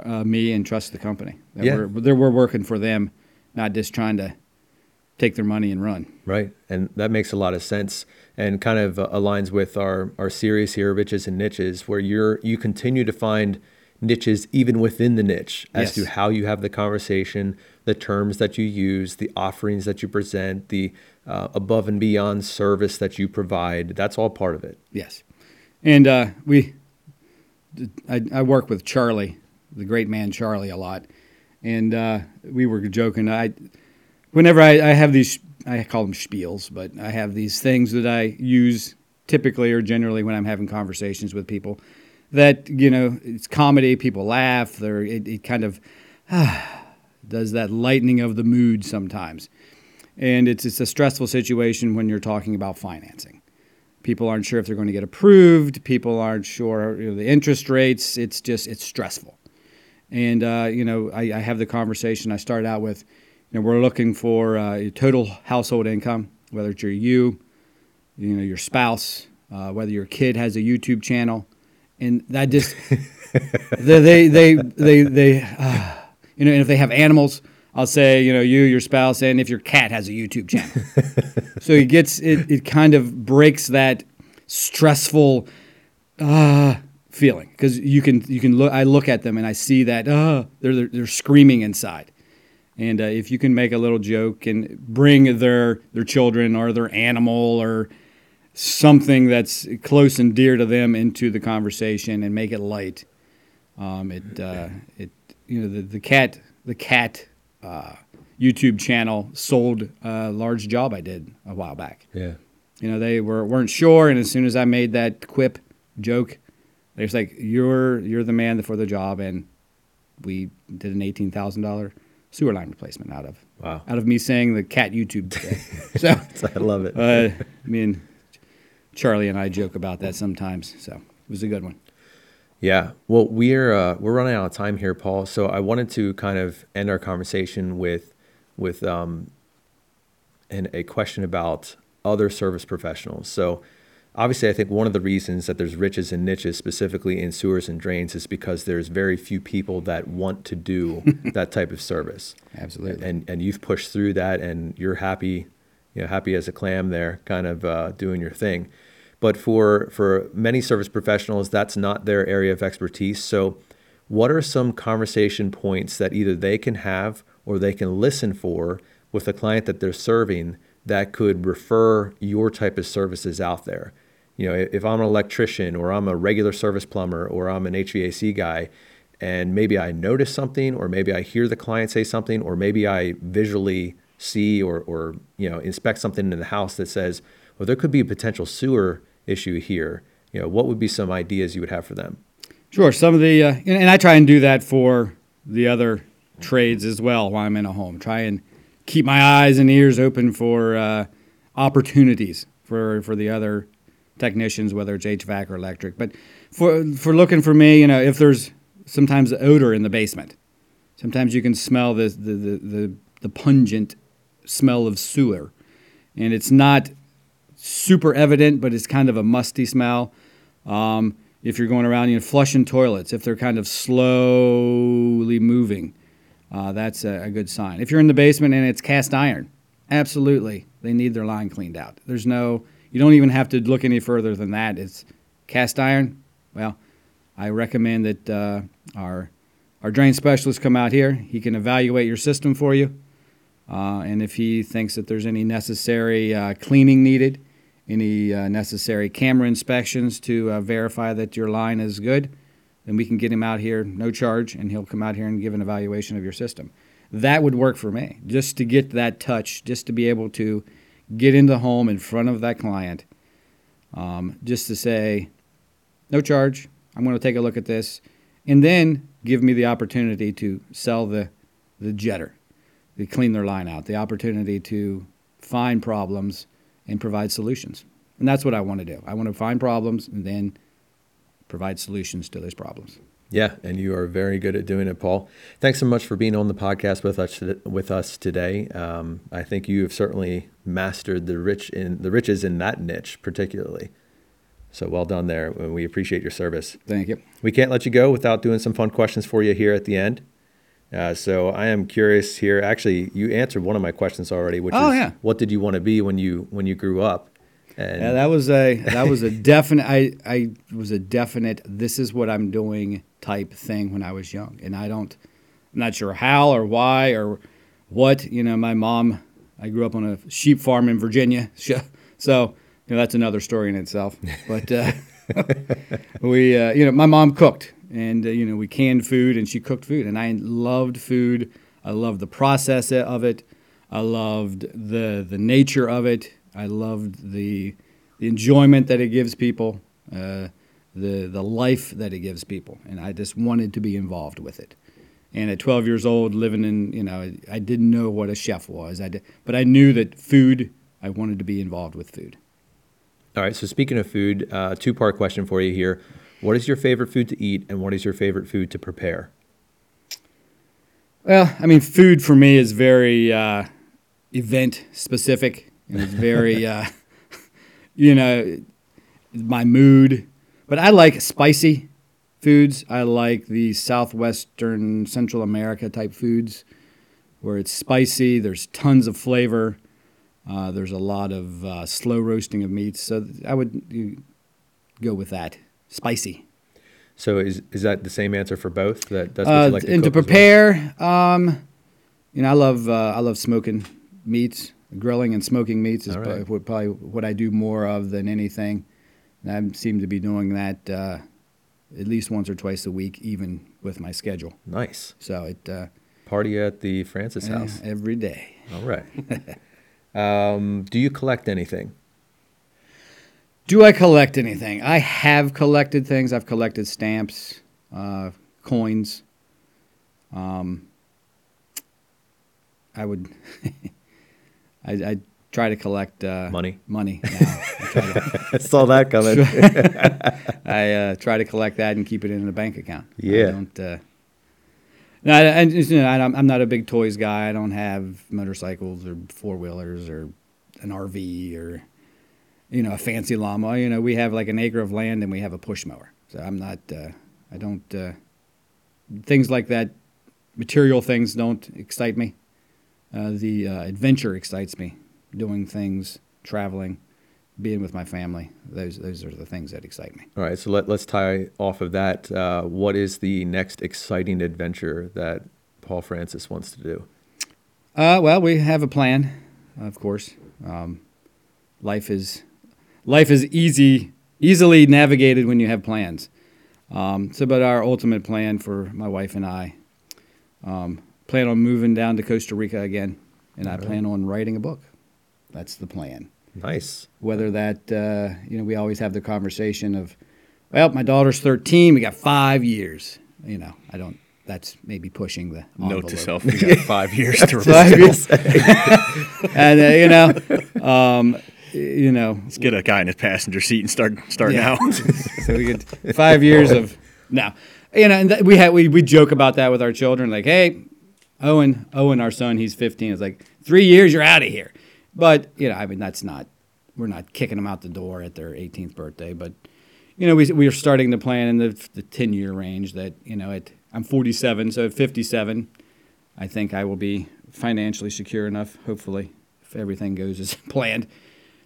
[SPEAKER 1] uh, me and trust the company. That
[SPEAKER 3] yeah.
[SPEAKER 1] we're, we're working for them, not just trying to take their money and run.
[SPEAKER 3] Right, and that makes a lot of sense, and kind of uh, aligns with our our series here, riches and niches, where you're you continue to find niches even within the niche as yes. to how you have the conversation, the terms that you use, the offerings that you present, the uh, above and beyond service that you provide. That's all part of it.
[SPEAKER 1] Yes, and uh, we, I, I, work with Charlie, the great man Charlie, a lot, and uh, we were joking. I, whenever I, I have these, I call them spiels, but I have these things that I use typically or generally when I'm having conversations with people that you know it's comedy. People laugh. There, it, it kind of ah, does that lightening of the mood sometimes, and it's it's a stressful situation when you're talking about financing. People aren't sure if they're going to get approved. People aren't sure you know, the interest rates. It's just it's stressful, and uh, you know I, I, have the conversation. I start out with, you know, we're looking for uh, total household income, whether it's your you, you know, your spouse, uh, whether your kid has a YouTube channel, and that just they they they they, they uh, you know, and if they have animals, I'll say you know you, your spouse, and if your cat has a YouTube channel. so it gets it it kind of breaks that stressful uh, feeling because you can you can look I look at them and I see that uh, they're, they're they're screaming inside. And uh, if you can make a little joke and bring their their children or their animal or something that's close and dear to them into the conversation and make it light. Um, it uh, it you know the, the cat the cat uh, YouTube channel sold a large job I did a while back.
[SPEAKER 3] Yeah,
[SPEAKER 1] you know they were weren't sure, and as soon as I made that quip joke, they was like, "You're you're the man for the job," and we did an eighteen thousand dollar sewer line replacement out of
[SPEAKER 3] wow
[SPEAKER 1] out of me saying the cat YouTube. so
[SPEAKER 3] I love it.
[SPEAKER 1] Uh, I mean Charlie and I joke about that sometimes. So it was a good one.
[SPEAKER 3] Yeah. Well, we're uh, we're running out of time here, Paul. So I wanted to kind of end our conversation with with um, and a question about other service professionals. So obviously, I think one of the reasons that there's riches and niches, specifically in sewers and drains, is because there's very few people that want to do that type of service.
[SPEAKER 1] Absolutely.
[SPEAKER 3] And and you've pushed through that, and you're happy you know, happy as a clam there, kind of uh, doing your thing. But for for many service professionals, that's not their area of expertise. So, what are some conversation points that either they can have or they can listen for with a client that they're serving that could refer your type of services out there? You know, if I'm an electrician or I'm a regular service plumber or I'm an HVAC guy, and maybe I notice something, or maybe I hear the client say something, or maybe I visually see or, or you know inspect something in the house that says, well, there could be a potential sewer issue here. You know, what would be some ideas you would have for them?
[SPEAKER 1] Sure. Some of the uh, and, I try and do that for the other trades as well while I'm in a home. Try and keep my eyes and ears open for uh, opportunities for for the other technicians, whether it's HVAC or electric. But for for looking for me, you know, if there's sometimes odor in the basement, sometimes you can smell the the the, the, the pungent smell of sewer. And it's not super evident, but it's kind of a musty smell. Um, if you're going around, you know, flushing toilets, if they're kind of slowly moving, uh, that's a, a, good sign. If you're in the basement and it's cast iron, absolutely, they need their line cleaned out. There's no, you don't even have to look any further than that. It's cast iron. Well, I recommend that uh, our our drain specialist come out here. He can evaluate your system for you. Uh, and if he thinks that there's any necessary uh, cleaning needed, any uh, necessary camera inspections to uh, verify that your line is good, then we can get him out here, no charge, and he'll come out here and give an evaluation of your system. That would work for me, just to get that touch, just to be able to get in the home in front of that client, um, just to say, no charge, I'm going to take a look at this, and then give me the opportunity to sell the, the jetter to clean their line out, the opportunity to find problems and provide solutions. And that's what I want to do. I want to find problems and then provide solutions to those problems.
[SPEAKER 3] Yeah, and you are very good at doing it, Paul. Thanks so much for being on the podcast with us with us today. Um, I think you have certainly mastered the rich in the riches in that niche, particularly. So well done there. And we appreciate your service.
[SPEAKER 1] Thank you.
[SPEAKER 3] We can't let you go without doing some fun questions for you here at the end. Uh, so I am curious here. Actually, you answered one of my questions already, which oh, is yeah. what did you want to be when you when you grew up?
[SPEAKER 1] And yeah, that was a that was a definite. I I was a definite. This is what I'm doing type thing when I was young, and I don't. I'm not sure how or why or what. You know, my mom. I grew up on a sheep farm in Virginia, so you know that's another story in itself. But uh, we, uh, you know, my mom cooked and uh, you know we canned food and she cooked food and i loved food i loved the process of it i loved the the nature of it i loved the the enjoyment that it gives people, uh, the the life that it gives people, and I just wanted to be involved with it. And at 12 years old, living in you know, I didn't know what a chef was. I did, but I knew that food. I wanted to be involved with food.
[SPEAKER 3] All right. So speaking of food, uh, two part question for you here. What is your favorite food to eat, and what is your favorite food to prepare?
[SPEAKER 1] Well, I mean, food for me is very uh, event specific. And it's very, uh, you know, my mood. But I like spicy foods. I like the southwestern Central America type foods where it's spicy. There's tons of flavor. Uh, there's a lot of uh, slow roasting of meats. So I would go with that. Spicy.
[SPEAKER 3] So is is that the same answer for both? That
[SPEAKER 1] that's what uh, you like to and to prepare. Well? Um, you know, I love uh, I love smoking meats, grilling and smoking meats is right. probably, probably, what I do more of than anything. And I seem to be doing that uh, at least once or twice a week, even with my schedule.
[SPEAKER 3] Nice.
[SPEAKER 1] So it uh,
[SPEAKER 3] party at the Francis house
[SPEAKER 1] every day.
[SPEAKER 3] All right. um, do you collect anything?
[SPEAKER 1] Do I collect anything? I have collected things. I've collected stamps, uh, coins. Um, I would. I, I, try to collect uh,
[SPEAKER 3] money.
[SPEAKER 1] Money. I,
[SPEAKER 3] I saw that coming.
[SPEAKER 1] I uh, try to collect that and keep it in a bank account.
[SPEAKER 3] Yeah.
[SPEAKER 1] I don't. Uh, no, I, you know, I'm not a big toys guy. I don't have motorcycles or four wheelers or an RV or you know, a fancy llama. You know, we have like an acre of land and we have a push mower. So I'm not, uh, I don't, uh, things like that, material things don't excite me. Uh, the uh, adventure excites me. Doing things, traveling, being with my family. Those, those are the things that excite me.
[SPEAKER 3] All right. So let, let's tie off of that. Uh, what is the next exciting adventure that Paul Francis wants to do?
[SPEAKER 1] Uh, well, we have a plan, of course. Um, life is life is easy, easily navigated when you have plans. Um, so, but our ultimate plan for my wife and I, um, plan on moving down to Costa Rica again, and I plan on writing a book. That's the plan.
[SPEAKER 3] Nice.
[SPEAKER 1] Whether that, uh, you know, we always have the conversation of, well, my daughter's 13, we got five years. You know, I don't, that's maybe pushing the
[SPEAKER 4] envelope. note to self. We got five years to five years.
[SPEAKER 1] and uh, you know, um, you know,
[SPEAKER 4] let's get a guy in his passenger seat and start start yeah. now.
[SPEAKER 1] so we get five years of now, you know, and th- we had we we joke about that with our children, like, hey, Owen, Owen, our son, he's 15. It's like three years, you're out of here. But you know, I mean, that's not we're not kicking them out the door at their 18th birthday, but you know, we we are starting to plan in the the 10 year range. That you know, at I'm 47, so at 57, I think I will be financially secure enough, hopefully, if everything goes as planned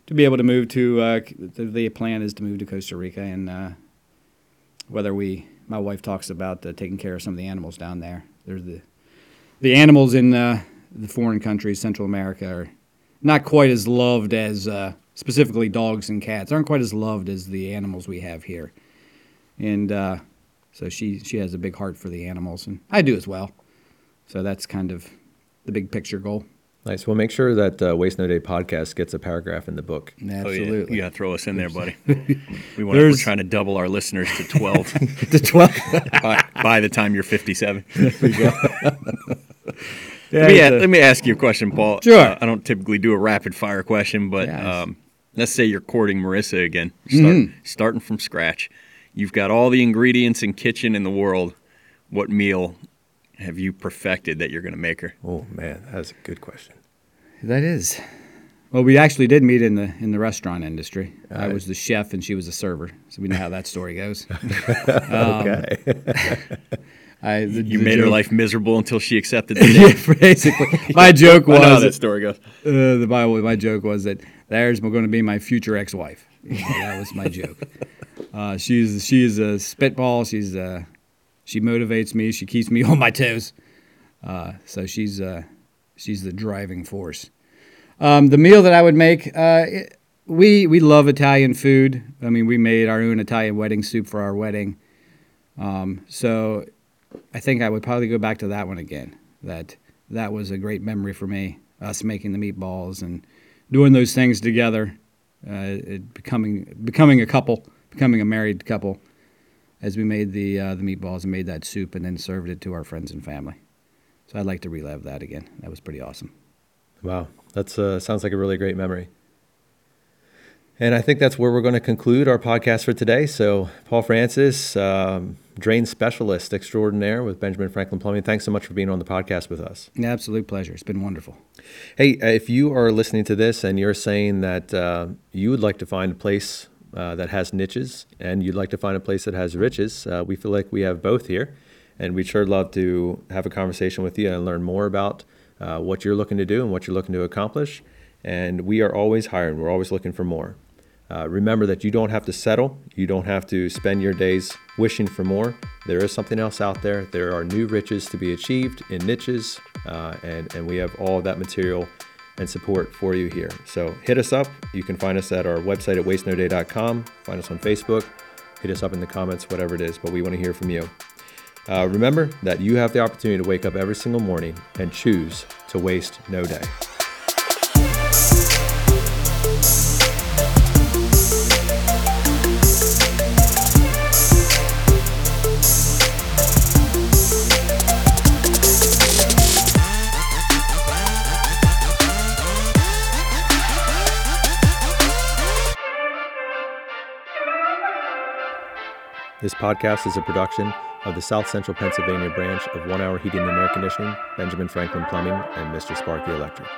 [SPEAKER 1] to be able to move to uh, the, plan is to move to Costa Rica and uh, whether we my wife talks about uh, taking care of some of the animals down there. There's the the animals in uh, the foreign countries, Central America, are not quite as loved as uh, specifically dogs and cats aren't quite as loved as the animals we have here, and uh, so she she has a big heart for the animals, and I do as well. So that's kind of the big picture goal.
[SPEAKER 3] Nice. Well, make sure that uh, Waste No Day podcast gets a paragraph in the book.
[SPEAKER 1] Absolutely. Oh,
[SPEAKER 4] yeah. You got to throw us in there, buddy. We want we're trying to double our listeners to 12.
[SPEAKER 1] to 12?
[SPEAKER 4] by, by, the time you're 57. There we go. yeah, let, me, a, let me ask you a question, Paul.
[SPEAKER 1] Sure. Uh,
[SPEAKER 4] I don't typically do a rapid fire question, but yes. um, let's say you're courting Marissa again, start, mm-hmm. starting from scratch. You've got all the ingredients and kitchen in the world. What meal have you perfected that you're going to make her?
[SPEAKER 3] Oh man, that's a good question.
[SPEAKER 1] That is. Well, we actually did meet in the in the restaurant industry. Uh, I was the chef and she was a server, so we know how that story goes.
[SPEAKER 3] um, okay.
[SPEAKER 4] I, the, you the made joke, her life miserable until she accepted the yeah,
[SPEAKER 1] basically. My joke was
[SPEAKER 4] I know how that story goes.
[SPEAKER 1] Uh, the Bible. My joke was that there's going to be my future ex-wife. That was my joke. Uh, she's she is a spitball. She's uh, she motivates me. She keeps me on my toes. Uh, so she's uh, she's the driving force. Um, the meal that I would make, uh, it, we we love Italian food. I mean, we made our own Italian wedding soup for our wedding. Um, so I think I would probably go back to that one again. That that was a great memory for me. Us making the meatballs and doing those things together. uh, becoming becoming a couple, becoming a married couple, as we made the uh, the meatballs and made that soup and then served it to our friends and family. So I'd like to relive that again. That was pretty awesome.
[SPEAKER 3] Wow, that uh, sounds like a really great memory. And I think that's where we're going to conclude our podcast for today. So, Paul Francis, um, drain specialist extraordinaire with Benjamin Franklin Plumbing, thanks so much for being on the podcast with us.
[SPEAKER 1] absolute pleasure. It's been wonderful.
[SPEAKER 3] Hey, uh, if you are listening to this and you're saying that uh, you would like to find a place uh, that has niches and you'd like to find a place that has riches, uh, we feel like we have both here. And we'd sure love to have a conversation with you and learn more about uh, what you're looking to do and what you're looking to accomplish. And we are always hiring, we're always looking for more. Uh, remember that you don't have to settle. You don't have to spend your days wishing for more. There is something else out there. There are new riches to be achieved in niches, uh, and, and we have all that material and support for you here. So hit us up. You can find us at our website at wastenoday.com. Find us on Facebook. Hit us up in the comments, whatever it is, but we want to hear from you. Uh, remember that you have the opportunity to wake up every single morning and choose to waste no day. This podcast is a production of the South Central Pennsylvania branch of One Hour Heating and Air Conditioning, Benjamin Franklin Plumbing, and Mr. Sparky Electric.